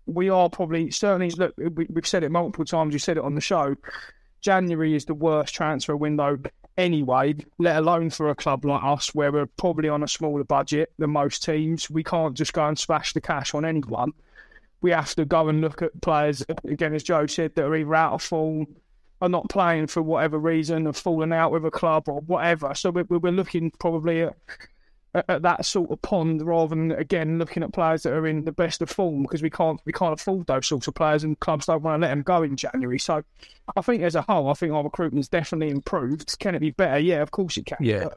we are probably certainly look. We, we've said it multiple times. You said it on the show. January is the worst transfer window anyway, let alone for a club like us where we're probably on a smaller budget than most teams. We can't just go and splash the cash on anyone. We have to go and look at players, again, as Joe said, that are either out of form, are not playing for whatever reason, have fallen out with a club or whatever. So we're, we're looking probably at at that sort of pond rather than again looking at players that are in the best of form because we can't we can't afford those sorts of players and clubs don't want to let them go in January. So I think as a whole, I think our recruitment's definitely improved. Can it be better? Yeah, of course it can. Yeah,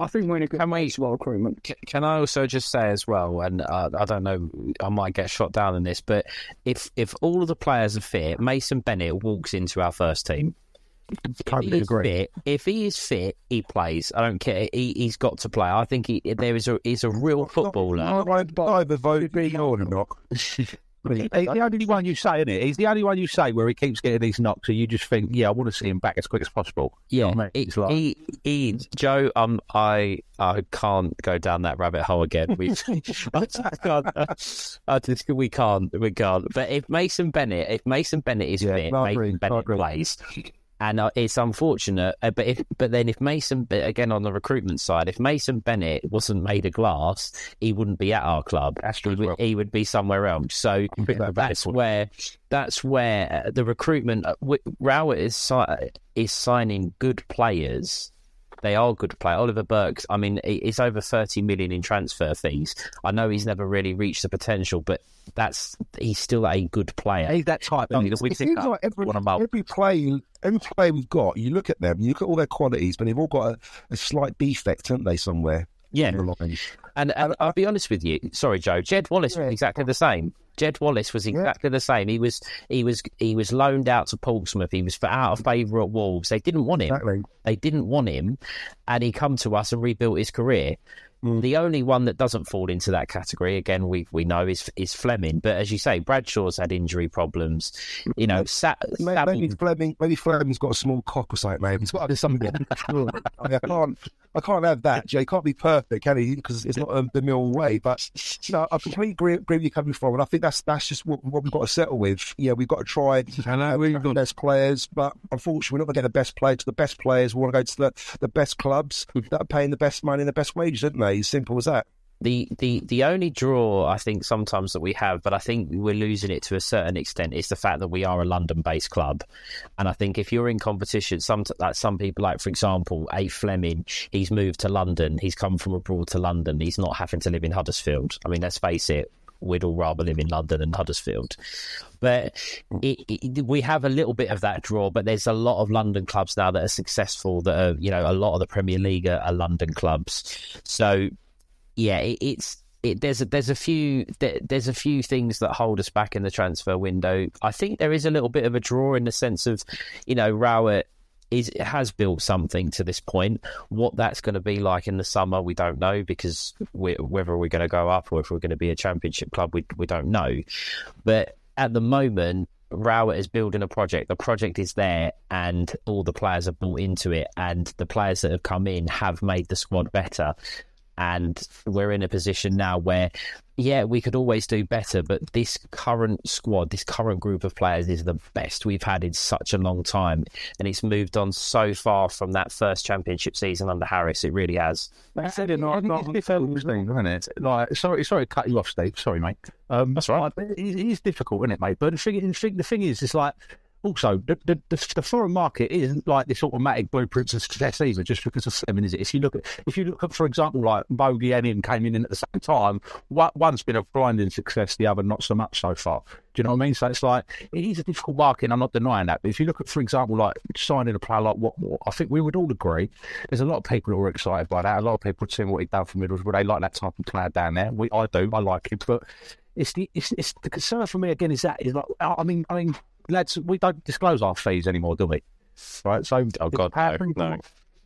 I think we're in a good place with our recruitment. Can I also just say as well, and uh, I don't know, I might get shot down in this, but if if all of the players are fit, Mason Bennett walks into our first team. Totally agree. Fit, if he is fit, he plays. I don't care. He, he's got to play. I think he, there is a he's a real footballer. Either vote or not. *laughs* He's the only one you say, isn't it? He's the only one you say where he keeps getting these knocks, and you just think, "Yeah, I want to see him back as quick as possible." You know Yeah, I mean? he, It's like- he, he, Joe, um, I, I can't go down that rabbit hole again. We, *laughs* I can't, I just, we can't, we can't. But if Mason Bennett, if Mason Bennett is fit, I agree, Mason Bennett plays. And uh, it's unfortunate, uh, but if but then if Mason again on the recruitment side, if Mason Bennett wasn't made of glass, he wouldn't be at our club. That's true He would, well. he would be somewhere else. So that that's where that's where the recruitment. Uh, Rowett is si- is signing good players. They are good players. Oliver Burks. I mean, it's over thirty million in transfer fees. I know he's never really reached the potential, but that's he's still a good player. He's that type isn't that we It pick up like every, on a mould. every play, every play we've got, you look at them, you look at all their qualities, but they've all got a, a slight defect, haven't they, somewhere? Yeah. line? And, and I'll be honest with you. Sorry, Joe. Jed Wallace was exactly the same. Jed Wallace was exactly the same. He was he was he was loaned out to Portsmouth. He was out of favour at Wolves. They didn't want him. Exactly. They didn't want him, and he come to us and rebuilt his career. The only one that doesn't fall into that category, again, we we know is is Flemming. But as you say, Bradshaw's had injury problems. You know, Sa- Maybe, Saville- maybe Flemming, maybe Flemming's got a small cock or something. Maybe he's got something. I, mean, I can't, I can't have that. Jay can't be perfect, can he? Because it's not um, the mill way. But no, I completely agree, agree with you coming from, and I think that's that's just what, what we've got to settle with. Yeah, we've got to try. I know, we've the best players, but unfortunately, we're not going to get the best players to the best players. We want to go to the, the best clubs that are paying the best money and the best wages, aren't they? Simple as that. the the the only draw I think sometimes that we have, but I think we're losing it to a certain extent, is the fact that we are a London-based club, and I think if you're in competition, some like some people, like for example, A Flemming, he's moved to London, he's come from abroad to London, he's not having to live in Huddersfield. I mean, let's face it. We'd all rather live in London than Huddersfield, but it, it, we have a little bit of that draw. But there's a lot of London clubs now that are successful. That are, you know, a lot of the Premier League are, are London clubs. So yeah, it, it's it, there's a, there's a few there, there's a few things that hold us back in the transfer window. I think there is a little bit of a draw in the sense of, you know, Rowett is it has built something to this point. What that's going to be like in the summer, we don't know because we whether we're going to go up or if we're going to be a championship club, we we don't know. But at the moment, Rowett is building a project. The project is there, and all the players have bought into it, and the players that have come in have made the squad better. And we're in a position now where, yeah, we could always do better, but this current squad, this current group of players is the best we've had in such a long time. And it's moved on so far from that first championship season under Harris. It really has. They said it not, think not it's on difficult, film. isn't it? Like, sorry, sorry, cut you off, Steve. Sorry, mate. Um, That's right. It, it is difficult, isn't it, mate? But the thing, the thing is, it's like also the, the the foreign market isn't like this automatic blueprint of success either, just because of Flemming, is it? If you look at, if you look at, for example, like Bogey and him came in at the same time, one- one's been a blinding success, the other not so much so far. Do you know what I mean? So it's like it is a difficult market, and I'm not denying that. But if you look at, for example, like signing a player like Watmore, I think we would all agree. There's a lot of people that were excited by that. A lot of people seeing what he'd done for Middlesbrough. They like that type of player down there. We, I do. I like him, but it's the it's, it's the concern for me again is that is like I mean I mean lads we don't disclose our fees anymore, do we? Right. So Oh, God, no, no.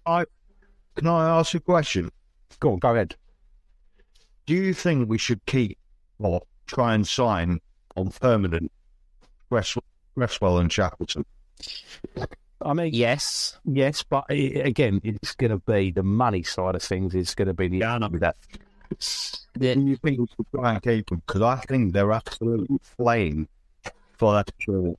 I Can I ask you a question? Go on, go ahead. Do you think we should keep or try and sign on permanent Cresswell, Cresswell and Shackleton? I mean, yes, yes, but i again, it's going to be the money side of things. Is going to be the answer with that. Do you think we should try and keep them? Because I think they're absolutely playing for that true.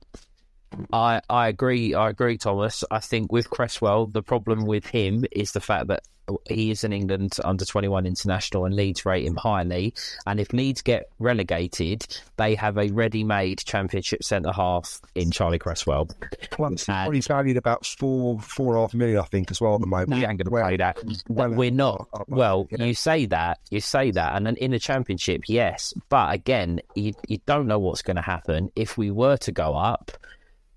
I, I agree. I agree, Thomas. I think with Cresswell, the problem with him is the fact that he is an England under 21 international and Leeds rate him highly. And if Leeds get relegated, they have a ready made championship centre half in Charlie Cresswell. Plus, probably valued about four, four and a half million, I think, as well at the moment. We ain't going to pay that. Well, we're not. Uh, uh, well, you say that, you say that, and then in the championship, yes. But again, you, you don't know what's going to happen. If we were to go up,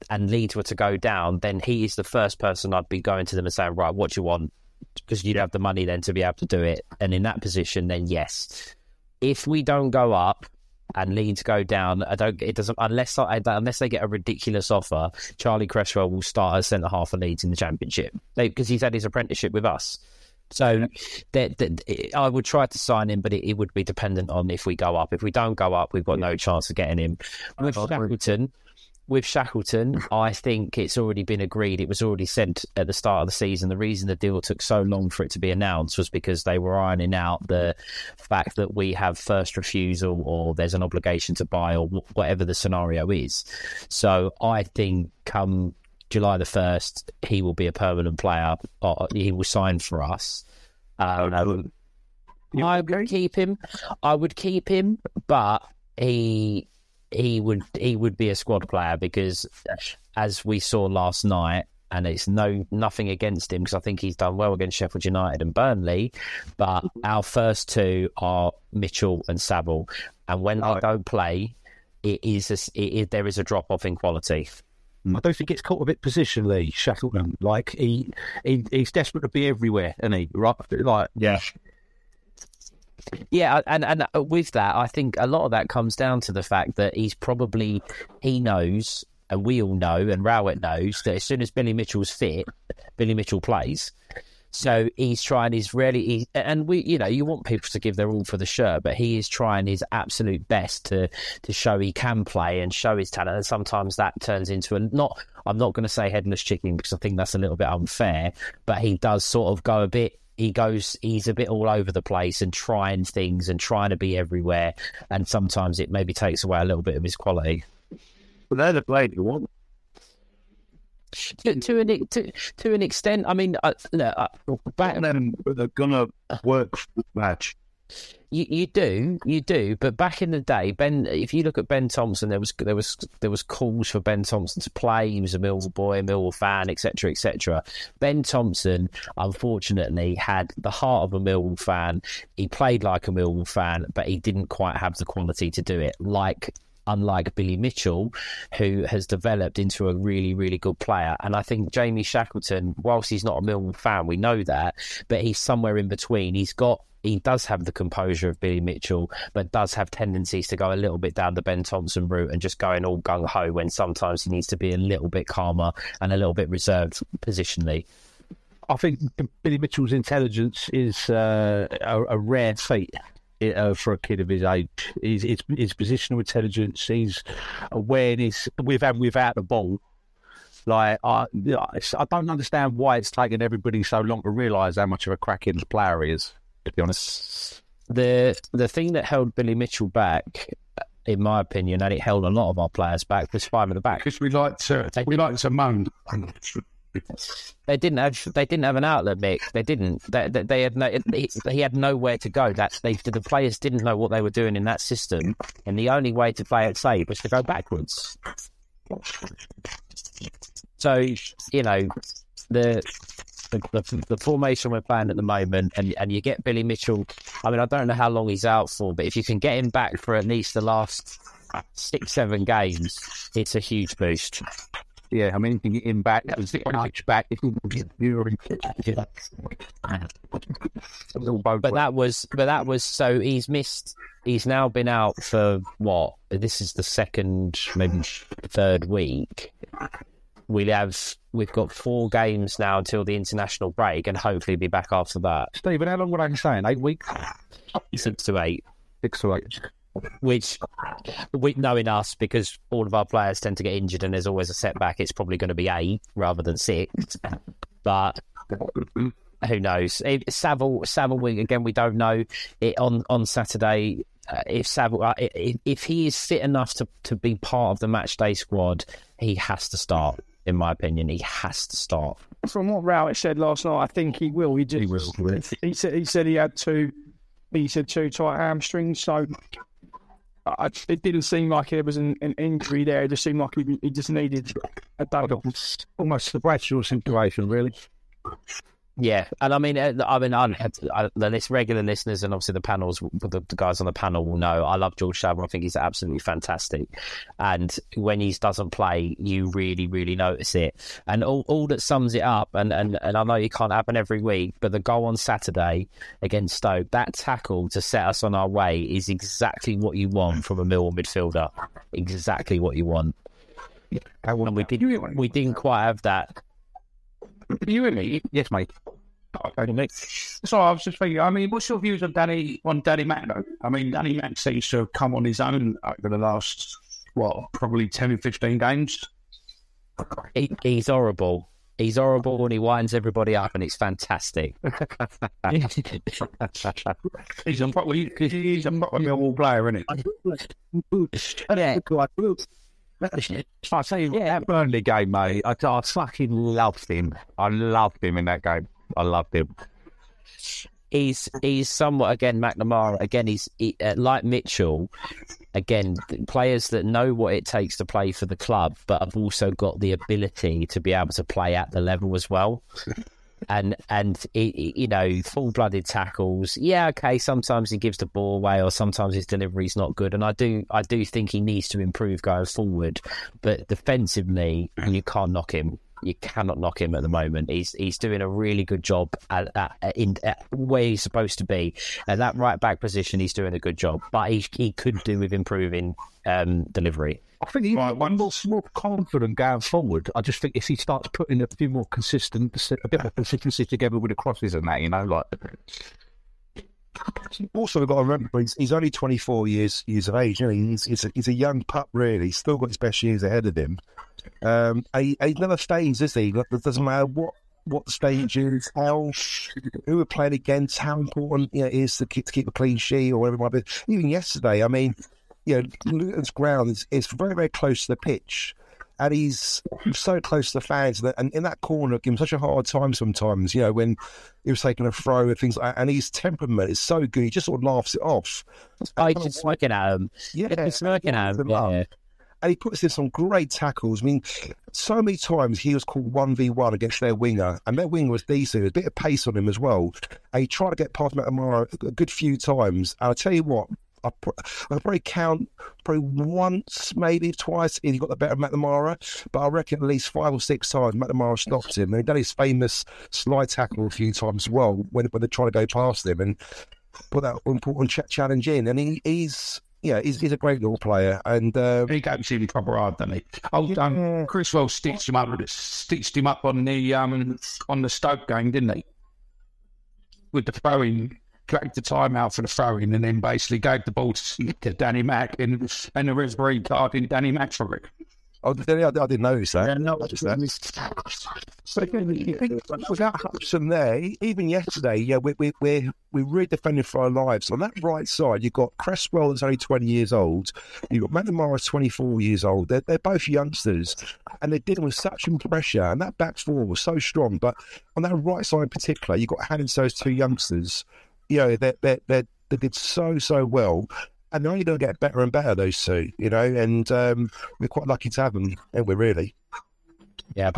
and Leeds were to go down, then he is the first person I'd be going to them and saying, right, what do you want? Because you'd have the money then to be able to do it. And in that position, then yes. If we don't go up and Leeds go down, I don't. It doesn't unless I, unless they get a ridiculous offer. Charlie Cresswell will start as centre half for Leeds in the Championship because he's had his apprenticeship with us. So that, that, I would try to sign him, but it, it, would be dependent on if we go up. If we don't go up, we've got no chance of getting him. With Shackleton, with Shackleton, *laughs* I think it's already been agreed. It was already said at the start of the season. The reason the deal took so long for it to be announced was because they were ironing out the fact that we have first refusal or there's an obligation to buy or whatever the scenario is. So I think come July the 1st, he will be a permanent player. Or he will sign for us. Um, I would keep him. I would keep him, but he he would he would be a squad player because as we saw last night and it's no nothing against him because I think he's done well against Sheffield United and Burnley but mm-hmm. our first two are Mitchell and Saville and when they don't play it is a, it, there is a drop off in quality. Mm, I don't think it's caught a bit positionally, Shackleton. Like he, he he's desperate to be everywhere, and he? Right like yeah. Yeah, and and uh, with that, I think a lot of that comes down to the fact that he's probably he knows, and we all know, and Rowett knows that as soon as Billy Mitchell's fit, Billy Mitchell plays. So he's trying his really, he, and we, you know, you want people to give their all for the shirt, but he is trying his absolute best to to show he can play and show his talent. And sometimes that turns into a not. I'm not going to say headless chicken because I think that's a little bit unfair, but he does sort of go a bit he goes he's a bit all over the place and trying things and trying to be everywhere. And sometimes it maybe takes away a little bit of his quality. But they're the blade you want. To, to an to, to an extent i mean uh, uh, back then they're gonna work match you, you do, you do, but back in the day, Ben. If you look at Ben Thompson, there was there was there was calls for Ben Thompson to play. He was a Millwall boy, a Millwall fan, etc., etc. Ben Thompson, unfortunately, had the heart of a Millwall fan. He played like a Millwall fan, but he didn't quite have the quality to do it. Like unlike Billy Mitchell, who has developed into a really, really good player. And I think Jamie Shackleton, whilst he's not a Millwall fan, we know that, but he's somewhere in between. He's got he does have the composure of Billy Mitchell, but does have tendencies to go a little bit down the Ben Thompson route and just going all gung ho when sometimes he needs to be a little bit calmer and a little bit reserved positionally. I think Billy Mitchell's intelligence is uh, a, a, rare feat. Uh, for a kid of his age, his, his, his positional intelligence, his awareness with and without the ball, like I, I don't understand why it's taken everybody so long to realise how much of a cracking player he is to be honest. The the thing that held Billy Mitchell back, in my opinion, and it held a lot of our players back, was five at the back. Because we like to we like to moan. They didn't have they didn't have an outlet, Mick. They didn't. They, they, they had no. He, he, had nowhere to go. That they the players didn't know what they were doing in that system, and the only way to play it safe was to go backwards. So you know the the, the, the, formation we're playing at the moment, and, and you get Billy Mitchell. I mean, I don't know how long he's out for, but if you can get him back for at least the last six, seven games, it's a huge boost. Yeah, I mean, you can get him back, much back. If you But that was, but that was so he's missed. He's now been out for what? This is the second, maybe third week we have we've got four games now until the international break, and hopefully be back after that. Stephen, how long were they saying? Eight weeks? Six to eight. Six to eight. Which, we, knowing us, because all of our players tend to get injured and there's always a setback, it's probably going to be eight rather than six. But who knows? If Saville, Saville, we, again, we don't know. It on on Saturday, uh, if Saville, uh, if, if he is fit enough to to be part of the match day squad, he has to start. In my opinion, he has to start. From what Rowett said last night, I think he will. He just He will. He said he said he had two. He said two tight hamstrings, so I, it didn't seem like there was an, an injury there. It just seemed like he, he just needed a off. Almost the Bradshaw situation, really. Yeah, and I mean, uh, I mean, I, I, the list, regular listeners and obviously the panels, the, the guys on the panel will know. I love George Saville. I think he's absolutely fantastic. And when he doesn't play, you really, really notice it. And all, all that sums it up, and, and, and I know it can't happen every week, but the goal on Saturday against Stoke, that tackle to set us on our way is exactly what you want from a Millwall midfielder. Exactly what you want. And we didn't, we didn't quite have that. *clears throat* You and me? Yes, mate. Oh, okay, Nick. So I was just thinking. I mean, what's your views on Danny on Danny Mack? I mean, Danny Mack seems to have come on his own over the last well, probably 10, 15 games. He, he's horrible. He's horrible and he winds everybody up, and it's fantastic. *laughs* He's a he's a Millwall player, isn't yeah. I tell you, yeah, that Burnley game, mate. I, I fucking loved him. I loved him in that game. I loved him. he's he's somewhat again McNamara again he's he, uh, like Mitchell again players that know what it takes to play for the club but have also got the ability to be able to play at the level as well and and it, you know full-blooded tackles. Yeah okay sometimes he gives the ball away or sometimes his delivery's not good and I do I do think he needs to improve going forward. But defensively you can't knock him you cannot knock him at the moment. He's he's doing a really good job at, at, in at where he's supposed to be. At that right back position, he's doing a good job, but he he could do with improving um, delivery. I think he's right, one more, more confident going forward. I just think if he starts putting a few more consistent, a bit more consistency together with the crosses and that, you know, like Also, we've got to remember he's, he's only 24 years years of age. You know, he's, he's, a, he's a young pup, really. He's still got his best years ahead of him. Um, and he, he never stays, is he? It doesn't matter what what the stage is, how who we're playing against, how important you know, it is to keep, to keep a clean sheet or whatever it might be. Even yesterday, I mean, you know, Luton's ground is, is very very close to the pitch. And he's so close to the fans, that, and in that corner, give him such a hard time sometimes. You know, when he was taking a throw and things like that. And his temperament is so good; he just sort of laughs it off. I just smirking at him. Yeah, Just smirking at him. Yeah. And he puts in some great tackles. I mean, so many times he was called one v one against their winger, and their winger was decent. There's a bit of pace on him as well. And he tried to get past McNamara a good few times. And I tell you what. I pr- I probably count probably once, maybe twice, he got the better of McNamara, but I reckon at least five or six times McNamara stopped him. And he done his famous slide tackle a few times as well when when they try to go past him and put that important challenge in. And he, he's yeah, he's, he's a great little player. And uh, He goes him proper hard, doesn't he? Oh, um, Chris Wells stitched him up. Stitched him up on the um on the Stoke game, didn't he? With the throwing, dragged the time out for the throwing, and then basically gave the ball to, to Danny Mack, and and the referee carded Danny Mack for it. Oh, I, I didn't notice that. Yeah, no, Noticed that. So again, you think without Hudson there, even yesterday, yeah, we we we we really defended for our lives. On that right side, you've got Cresswell that's only twenty years old. You've got twenty four years old. They're they're both youngsters, and they're dealing with such pressure. And that back four was so strong. But on that right side in particular, you've got Hannon, those two youngsters. You know, they they they they did so so well. And they're only going to get better and better, those two, you know, and um, we're quite lucky to have them, and we're really. Yeah,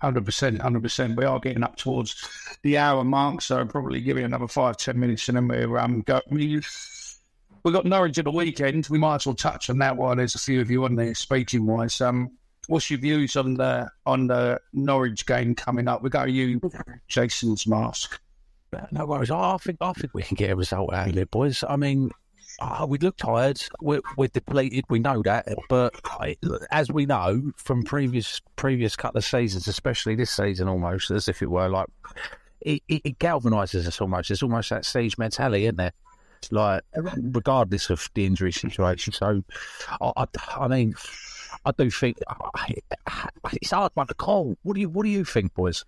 Hundred percent, hundred percent. We are getting up towards the hour mark, so probably give it another five, ten minutes, and then we're um go. We we got Norwich at the weekend. We might as well touch on that while there's a few of you on there speaking wise. Um, what's your views on the on the Norwich game coming up? We go to you, Jason's mask. No worries. I I think I think we can get a result out of it, boys. I mean, oh, we look tired. We're, we're depleted. We know that, but as we know from previous previous couple of seasons, especially this season, almost as if it were like it, it, it galvanises us almost. It's almost that siege mentality, isn't there? Like regardless of the injury situation. So, I, I, I mean, I do think it's hard one to call. What do you What do you think, boys?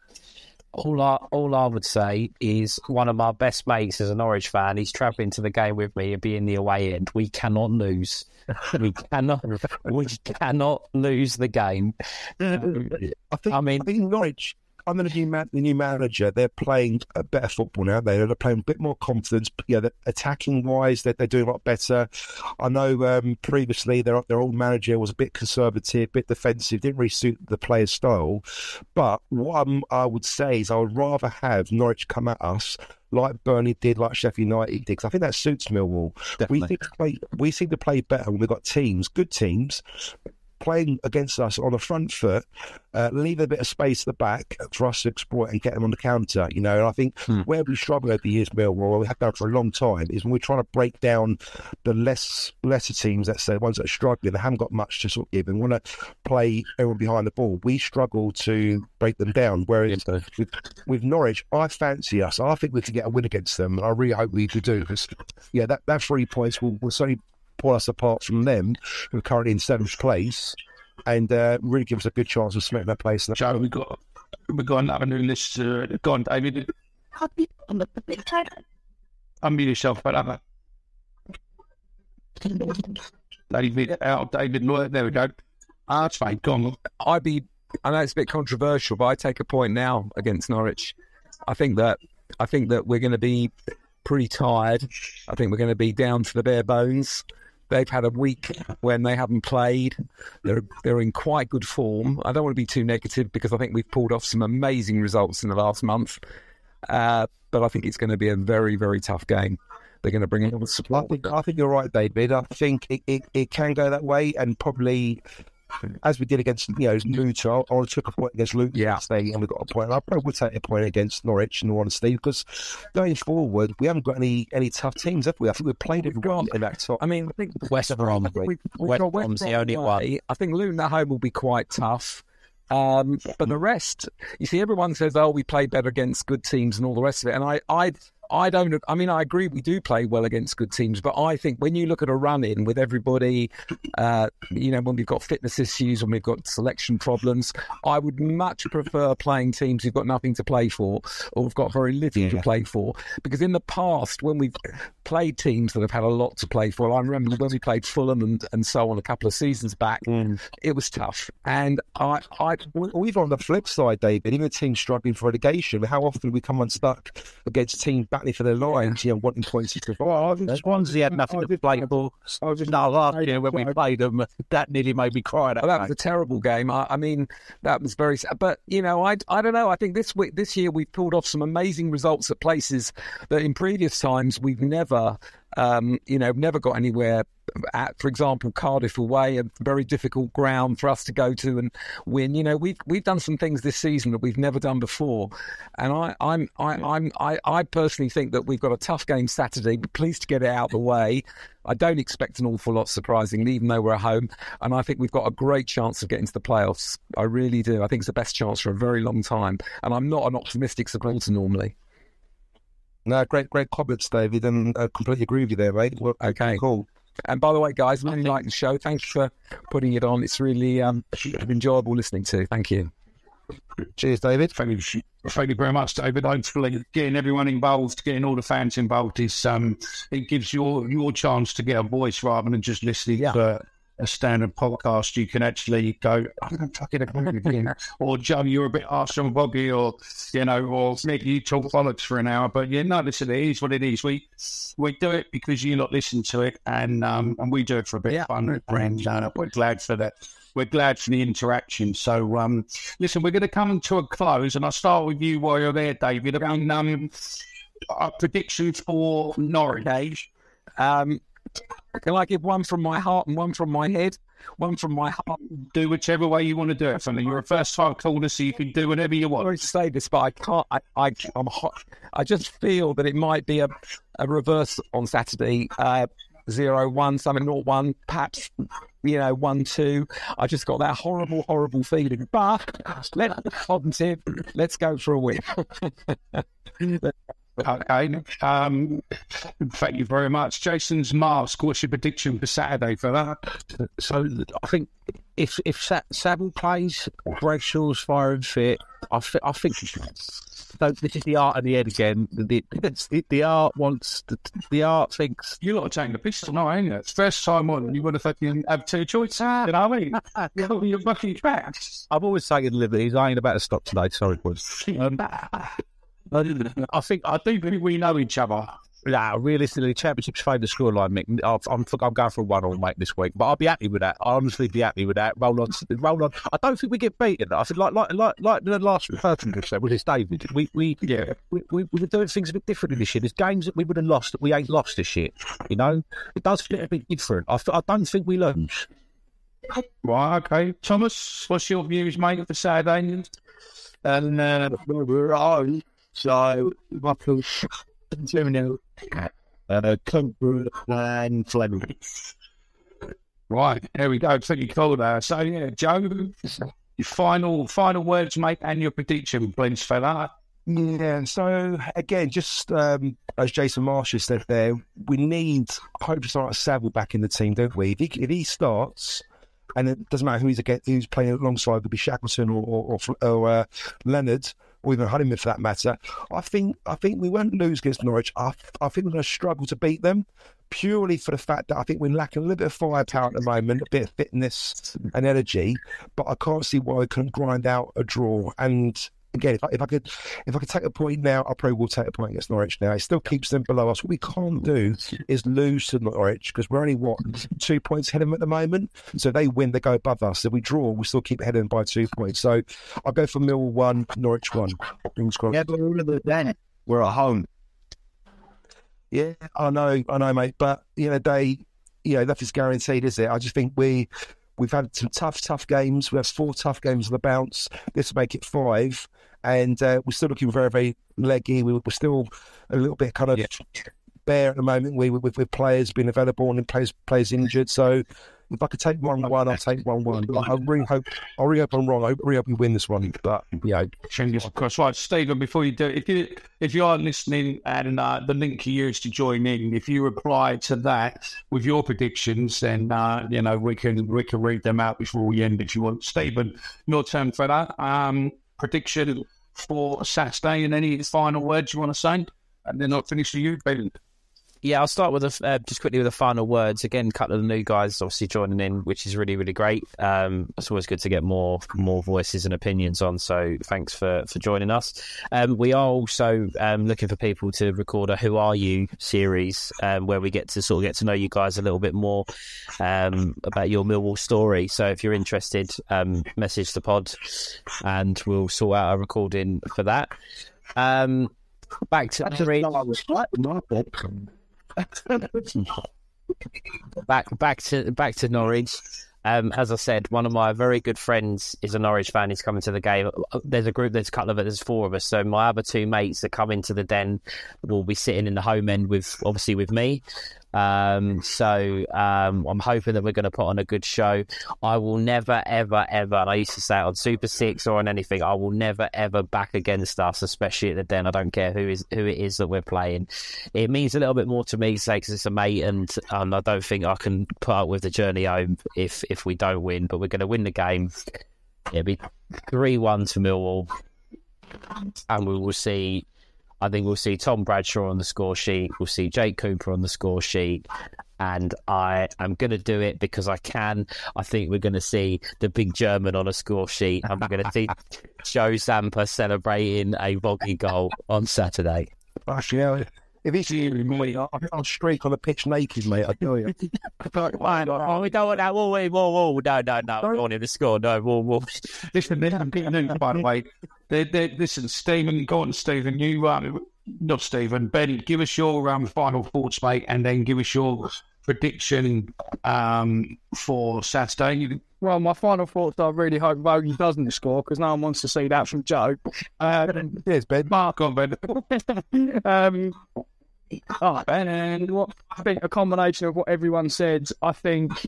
All I all I would say is one of my best mates is a Norwich fan. He's travelling to the game with me and being the away end. We cannot lose. we cannot. We cannot lose the game. *laughs* I think. I mean, I think Norwich under the new, man, the new manager, they're playing a better football now. They're, they're playing a bit more confidence. Yeah, attacking wise, they're, they're, doing a lot better. I know um, previously their their old manager was a bit conservative, a bit defensive, didn't really suit the player's style. But what I'm, I would say is I would rather have Norwich come at us like Burnley did, like Sheffield United did. Because I think that suits Millwall. Definitely. We think play, we seem to play better when we've got teams, good teams, playing against us on the front foot, uh, leave a bit of space at the back for us to exploit and get them on the counter. You know, and I think hmm. where we struggle over the years, Millwall, we have done for a long time, is when we're trying to break down the less lesser teams, let's say, the ones that are struggling, they haven't got much to sort of give and want to play everyone behind the ball. We struggle to break them down. Whereas with, with Norwich, I fancy us. I think we can get a win against them, and I really hope we do. Because yeah, that, that three points will, will certainly pull us apart from them, who are currently in seventh place, and uh, really give us a good chance of cementing that place. Joe, we got we got another new list. Uh, go on, David. Unmute yourself, but other. David out. David There we go. Ah, that's fine. Go on. I'd be. I know it's a bit controversial, but I take a point now against Norwich. I think that I think that we're going to be pretty tired. I think we're going to be down to the bare bones. They've had a week when they haven't played. They're they're in quite good form. I don't want to be too negative because I think we've pulled off some amazing results in the last month. Uh, but I think it's going to be a very very tough game. They're going to bring in all the support. I think, I think you're right, David. I think it, it, it can go that way, and probably as we did against you know Luton, I, I took a point against Luton yeah. yesterday, and we got a point. I probably would take a point against Norwich in all honesty because going forward, we haven't got any any tough teams, have we? I think we've played everyone in that top. I mean, I think West Brom, West Brom's the only one. I think Luton at home will be quite tough. Um, but the rest, you see, everyone says, "Oh, we play better against good teams" and all the rest of it. And I, I, I don't. I mean, I agree we do play well against good teams, but I think when you look at a run in with everybody, uh, you know, when we've got fitness issues, when we've got selection problems, I would much prefer playing teams who've got nothing to play for or have got very little yeah. to play for. Because in the past, when we've played teams that have had a lot to play for, I remember when we played Fulham and, and so on a couple of seasons back, mm. it was tough. And I, I, or even on the flip side, David, even teams struggling for relegation, how often we come unstuck against teams back battling for their lives, you know, wanting points to well, Swansea had nothing to play for. No, last year when we played them, that nearly made me cry. That, well, that was a terrible game. I, I, mean, that was very sad. But, you know, I, I don't know. I think this week, this year we've pulled off some amazing results at places that in previous times we've never um, you know, never got anywhere at, for example, Cardiff away, a very difficult ground for us to go to and win. You know, we've we've done some things this season that we've never done before, and I I'm I, I'm I, I personally think that we've got a tough game Saturday. But pleased to get it out of the way. I don't expect an awful lot, surprisingly, even though we're at home, and I think we've got a great chance of getting to the playoffs. I really do. I think it's the best chance for a very long time, and I'm not an optimistic supporter normally. No, great, great comments, David, and I completely agree with you there, mate. Well, okay, cool. And by the way, guys, really like the show. Thanks for putting it on. It's really um, enjoyable listening to. Thank you. Cheers, David. Thank you, thank you very much, David. Hopefully, getting everyone involved, getting all the fans involved, is um, it gives your your chance to get a voice rather than just listening yeah. to a standard podcast, you can actually go, I'm going to fucking agree with you. or, Joe, you're a bit harsh on Voggy, or, you know, or Nick, you talk bollocks for an hour. But, yeah, no, listen, it is what it is. We we do it because you lot listen to it, and um, and we do it for a bit yeah. of fun. And uh, we're glad for that. We're glad for the interaction. So, um, listen, we're going to come to a close, and I'll start with you while you're there, David. I mean, um, our predictions for Norwich. Um, can I give one from my heart and one from my head? One from my heart. Do whichever way you want to do it. Something you're a first time caller, so you can do whatever you want. I'm Sorry to say this, but I can't. I, I, I'm hot. I just feel that it might be a, a reverse on Saturday. Uh, zero one, something not one, perhaps you know one two. I just got that horrible, horrible feeling. But let's positive. Let's go for a win. *laughs* Okay. Um, thank you very much. Jason's mask. What's your prediction for Saturday for that? So I think if if Sa- plays, Bradshaw's firing fit. I, th- I think so. This is the art of the head again. The, the, the art wants the, the art thinks. You lot are taking the piss tonight, ain't it? It's first time on. You would have fucking have two choices. You know what I mean? *laughs* Cover your fucking tracks. I've always taken liberties. I ain't about to stop today. Sorry, boys. Um, I think I do think we know each other. Nah, realistically, championship's favourite scoreline, Mick. I've- I'm, I'm going for a one all mate this week, but I'll be happy with that. I'll honestly be happy with that. Roll on, roll on. I don't think we get beaten. I think like like like like the last person just said, was it David? We we yeah we, we, we were doing things a bit differently this year. There's games that we would have lost that we ain't lost this year. You know, it does feel a bit different. I, I don't think we lose. Right, okay. Thomas, what's your views, mate, for Saturday? And uh, we're on. So, Liverpool 2 0. Uh, Cumberland and Flemming. Right, there we go. Thank you, call there. So yeah, Joe, your final final words, mate, and your prediction, please, for that. Yeah, so again, just um, as Jason Marsh has said there, we need, I hope to start Saville back in the team, don't we? If he, if he starts, and it doesn't matter who he's against, who's playing alongside, it could be Shackleton or, or, or, or uh, Leonard, or even Honeyman for that matter. I think I think we won't lose against Norwich. I, I think we're going to struggle to beat them purely for the fact that I think we're lacking a little bit of firepower at the moment, a bit of fitness and energy. But I can't see why we couldn't grind out a draw. And again, if I, if I could if I could take a point now, I probably will take a point against Norwich now. It still keeps them below us. What we can't do is lose to Norwich because we're only what two points ahead of them at the moment. So they win, they go above us. If we draw, we still keep ahead of them by two points. So I'll go for Mill one, Norwich one. Yeah, but then, we're at home. Yeah, I know, I know, mate. But you know, they, you know, nothing's guaranteed, is it? I just think we, we've had some tough, tough games. We have four tough games on the bounce. This will make it five, and uh, we're still looking very, very leggy. We, we're still a little bit kind of bare at the moment. We with, with players being available and players players injured. So if I could take one one, I'll take one one. I really hope, I really hope I'm wrong. I really hope we win this one. But know, Fingers crossed. Right, Stephen, before you do if you if you are listening and uh, the link you used to join in, if you reply to that with your predictions, then uh, you know we can we can read them out before we end if you want. Stephen, your turn for that. Um, prediction for Saturday and any final words you want to say, and then I'll finish with you, Ben. Yeah, I'll start with a, uh, just quickly with the final words. Again, a couple of the new guys obviously joining in, which is really really great. Um, it's always good to get more more voices and opinions on. So thanks for for joining us. Um, we are also um, looking for people to record a "Who Are You" series um, where we get to sort of get to know you guys a little bit more um, about your Millwall story. So if you're interested, um, message the pod, and we'll sort out a recording for that. Um, back to three. *laughs* back back to back to Norwich. Um, as I said, one of my very good friends is a Norwich fan. He's coming to the game. There's a group. There's a couple of it. There's four of us. So my other two mates that come into the den will be sitting in the home end with obviously with me. Um, so um, I'm hoping that we're going to put on a good show. I will never, ever, ever, and I used to say it on Super Six or on anything, I will never, ever back against us, especially at the Den. I don't care who is who it is that we're playing. It means a little bit more to me, say, because it's a mate, and um, I don't think I can put up with the journey home if if we don't win. But we're going to win the game. It'll be three one to Millwall, and we will see I think we'll see Tom Bradshaw on the score sheet. We'll see Jake Cooper on the score sheet. And I am going to do it because I can. I think we're going to see the big German on a score sheet. We're going to see *laughs* Joe Zampa celebrating a Voggy goal on Saturday. Yeah, if it's you, mate, I- I'll streak on the pitch naked, mate. I tell you. *laughs* Oh, we don't want that. Whoa, wait, whoa, whoa. No, no, no. We don't want him to score. No, whoa, whoa. *laughs* Listen, they haven't beaten anyone, by the way. They, they, listen, Stephen, go on, Stephen. You, um, not Stephen, Ben, give us your um, final thoughts, mate, and then give us your prediction um, for Saturday. Well, my final thoughts are I really hope Voggy doesn't score because no one wants to see that from Joe. *laughs* Um, Yes, Ben. Mark on Ben. um, Oh, and what I think a combination of what everyone said. I think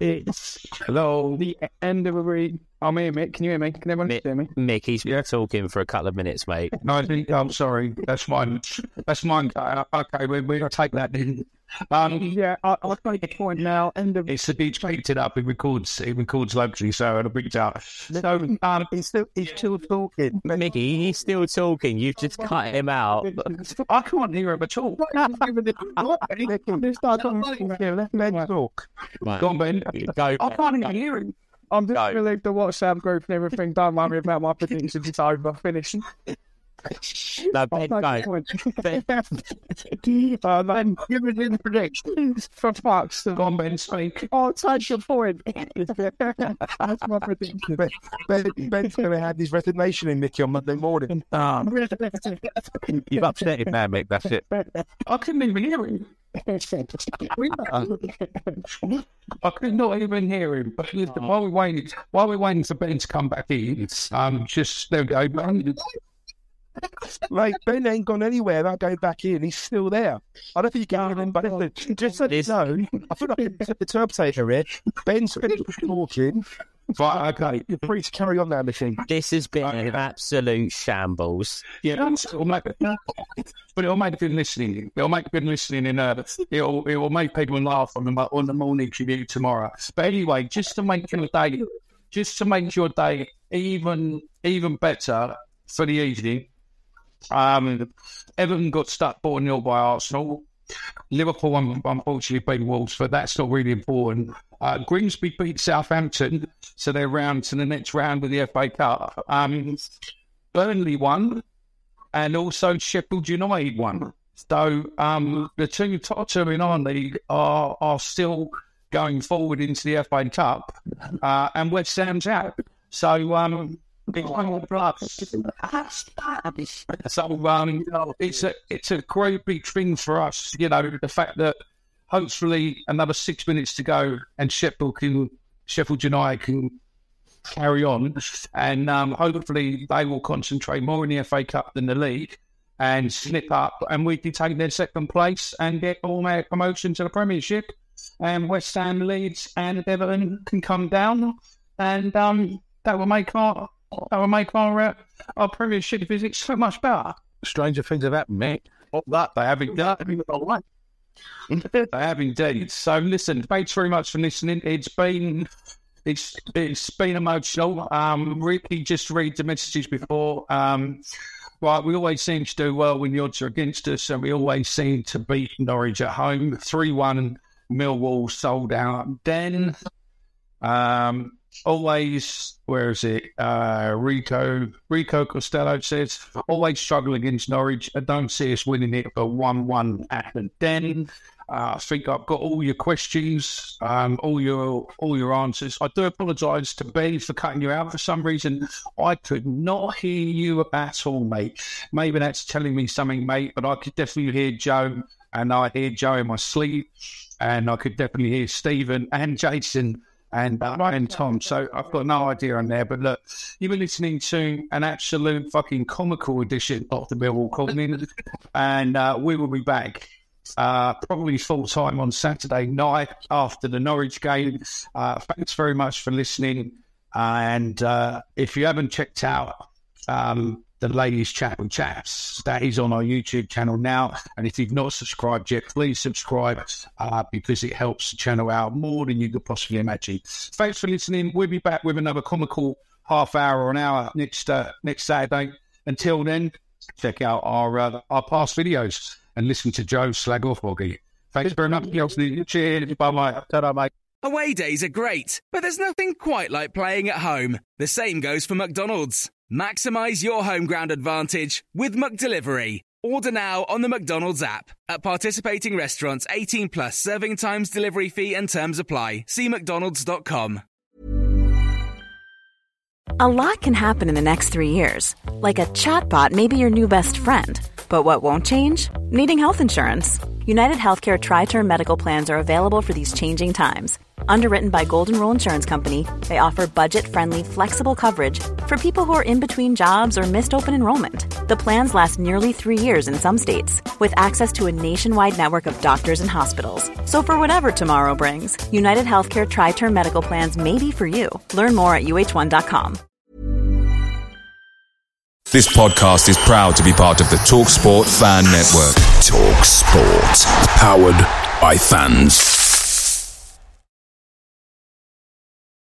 it's hello the end of a re. I'm here, Mick. Can you hear me? Can everyone Mick, hear me? Mick, he's been talking for a couple of minutes, mate. No, I think, I'm sorry. That's mine. That's mine. Uh, Okay, we, we'll take that in. Um, yeah, I, I've made the point now. End of it's it's picked it up. It records. It records locally, so it'll pick it up. So um, he's still he's still talking. Mickey, he's still talking. You've just cut him out. I can't hear him at all. *laughs* Let's talk. Right. Go on, Ben. Go. I can't even hear him. I'm just going to leave the WhatsApp group and everything. Don't worry about my predictions. It's over. Finished. *laughs* No, Ben, I'll go. make the uh, then give me the predictions. For fuck's sake. Go on, Ben. Speak. I'll take your point. *laughs* That's my prediction. Ben, ben, Ben's going to have his resignation in Mickey on Monday morning. Um, You've upset him now, Mick. That's it. I couldn't even hear him. *laughs* I could not even hear him. But listen, while we waited, while we're waiting for Ben to come back in, um, just there we go. Ben. *laughs* Mate, Ben ain't gone anywhere without going back in. He's still there. I don't think you can hear him, but listen, just so you know, I feel like the interpretator here. Ben's finished talking. Right, okay. You're free to carry on now, machine. This has been an absolute shambles. Yeah, it'll make, but it'll make good listening. It'll make good listening, and uh, it'll it will make people laugh on the on the morning commute tomorrow. But anyway, just to make your day, just to make your day even even better for the evening. Um, Everton got stuck four 0 by Arsenal. Liverpool un- unfortunately beat Wolves, but that's not really important. Uh, Grimsby beat Southampton, so they're round to the next round with the FA Cup. Um, Burnley won, and also Sheffield United won. So um, the two top two in our league are are still going forward into the FA Cup, uh, and West Ham's out. So um, it's one plus. So um, it's a it's a great big thing for us. You know the fact that hopefully another six minutes to go and Sheffield can Sheffield United can carry on, and um, hopefully they will concentrate more in the FA Cup than the league and slip up, and we can take their second place and get all automatic promotion to the Premiership. And West Ham, Leeds, and Everton can come down, and um, that will make our that will make our uh, our Premiership visit so much better. Stranger things have happened, mate. That they have indeed. *laughs* they have indeed. So listen, thanks very much for listening. It's been it's it's been emotional. Um, Ricky just read the messages before. Um, right, we always seem to do well when the odds are against us, and we always seem to beat Norwich at home. Three one, Millwall sold out. Then, um, always where is it? Uh, Rico Rico Costello says always struggle against Norwich. I don't see us winning it for one one at the Den. Uh, I think I've got all your questions, um, all your all your answers. I do apologise to Ben for cutting you out for some reason. I could not hear you at all, mate. Maybe that's telling me something, mate. But I could definitely hear Joe, and I hear Joe in my sleep, and I could definitely hear Stephen and Jason and uh, and Tom. So I've got no idea on there. But look, you've been listening to an absolute fucking comical edition of the Millwall Colony, and uh, we will be back. Uh, probably full time on Saturday night after the Norwich game. Uh, thanks very much for listening. And uh, if you haven't checked out um, the ladies' chat with chaps, that is on our YouTube channel now. And if you've not subscribed yet, please subscribe uh, because it helps the channel out more than you could possibly imagine. Thanks for listening. We'll be back with another comical half hour or an hour next uh, next Saturday. Until then, check out our uh, our past videos and listen to Joe slag off Voggy. Thanks very much. Cheers. Bye bye. Away days are great, but there's nothing quite like playing at home. The same goes for McDonald's. Maximize your home ground advantage with McDelivery. Order now on the McDonald's app. At participating restaurants, 18 plus serving times, delivery fee, and terms apply. See McDonald's.com. A lot can happen in the next three years. Like a chatbot may be your new best friend. But what won't change? Needing health insurance. United Healthcare Tri Term Medical Plans are available for these changing times Underwritten by Golden Rule Insurance Company, they offer budget-friendly, flexible coverage for people who are in between jobs or missed open enrollment. The plans last nearly three years in some states, with access to a nationwide network of doctors and hospitals. So for whatever tomorrow brings, United Healthcare Tri-Term Medical Plans may be for you. Learn more at uh1.com. This podcast is proud to be part of the TalkSport Fan Network. Talk Sport. Powered by fans.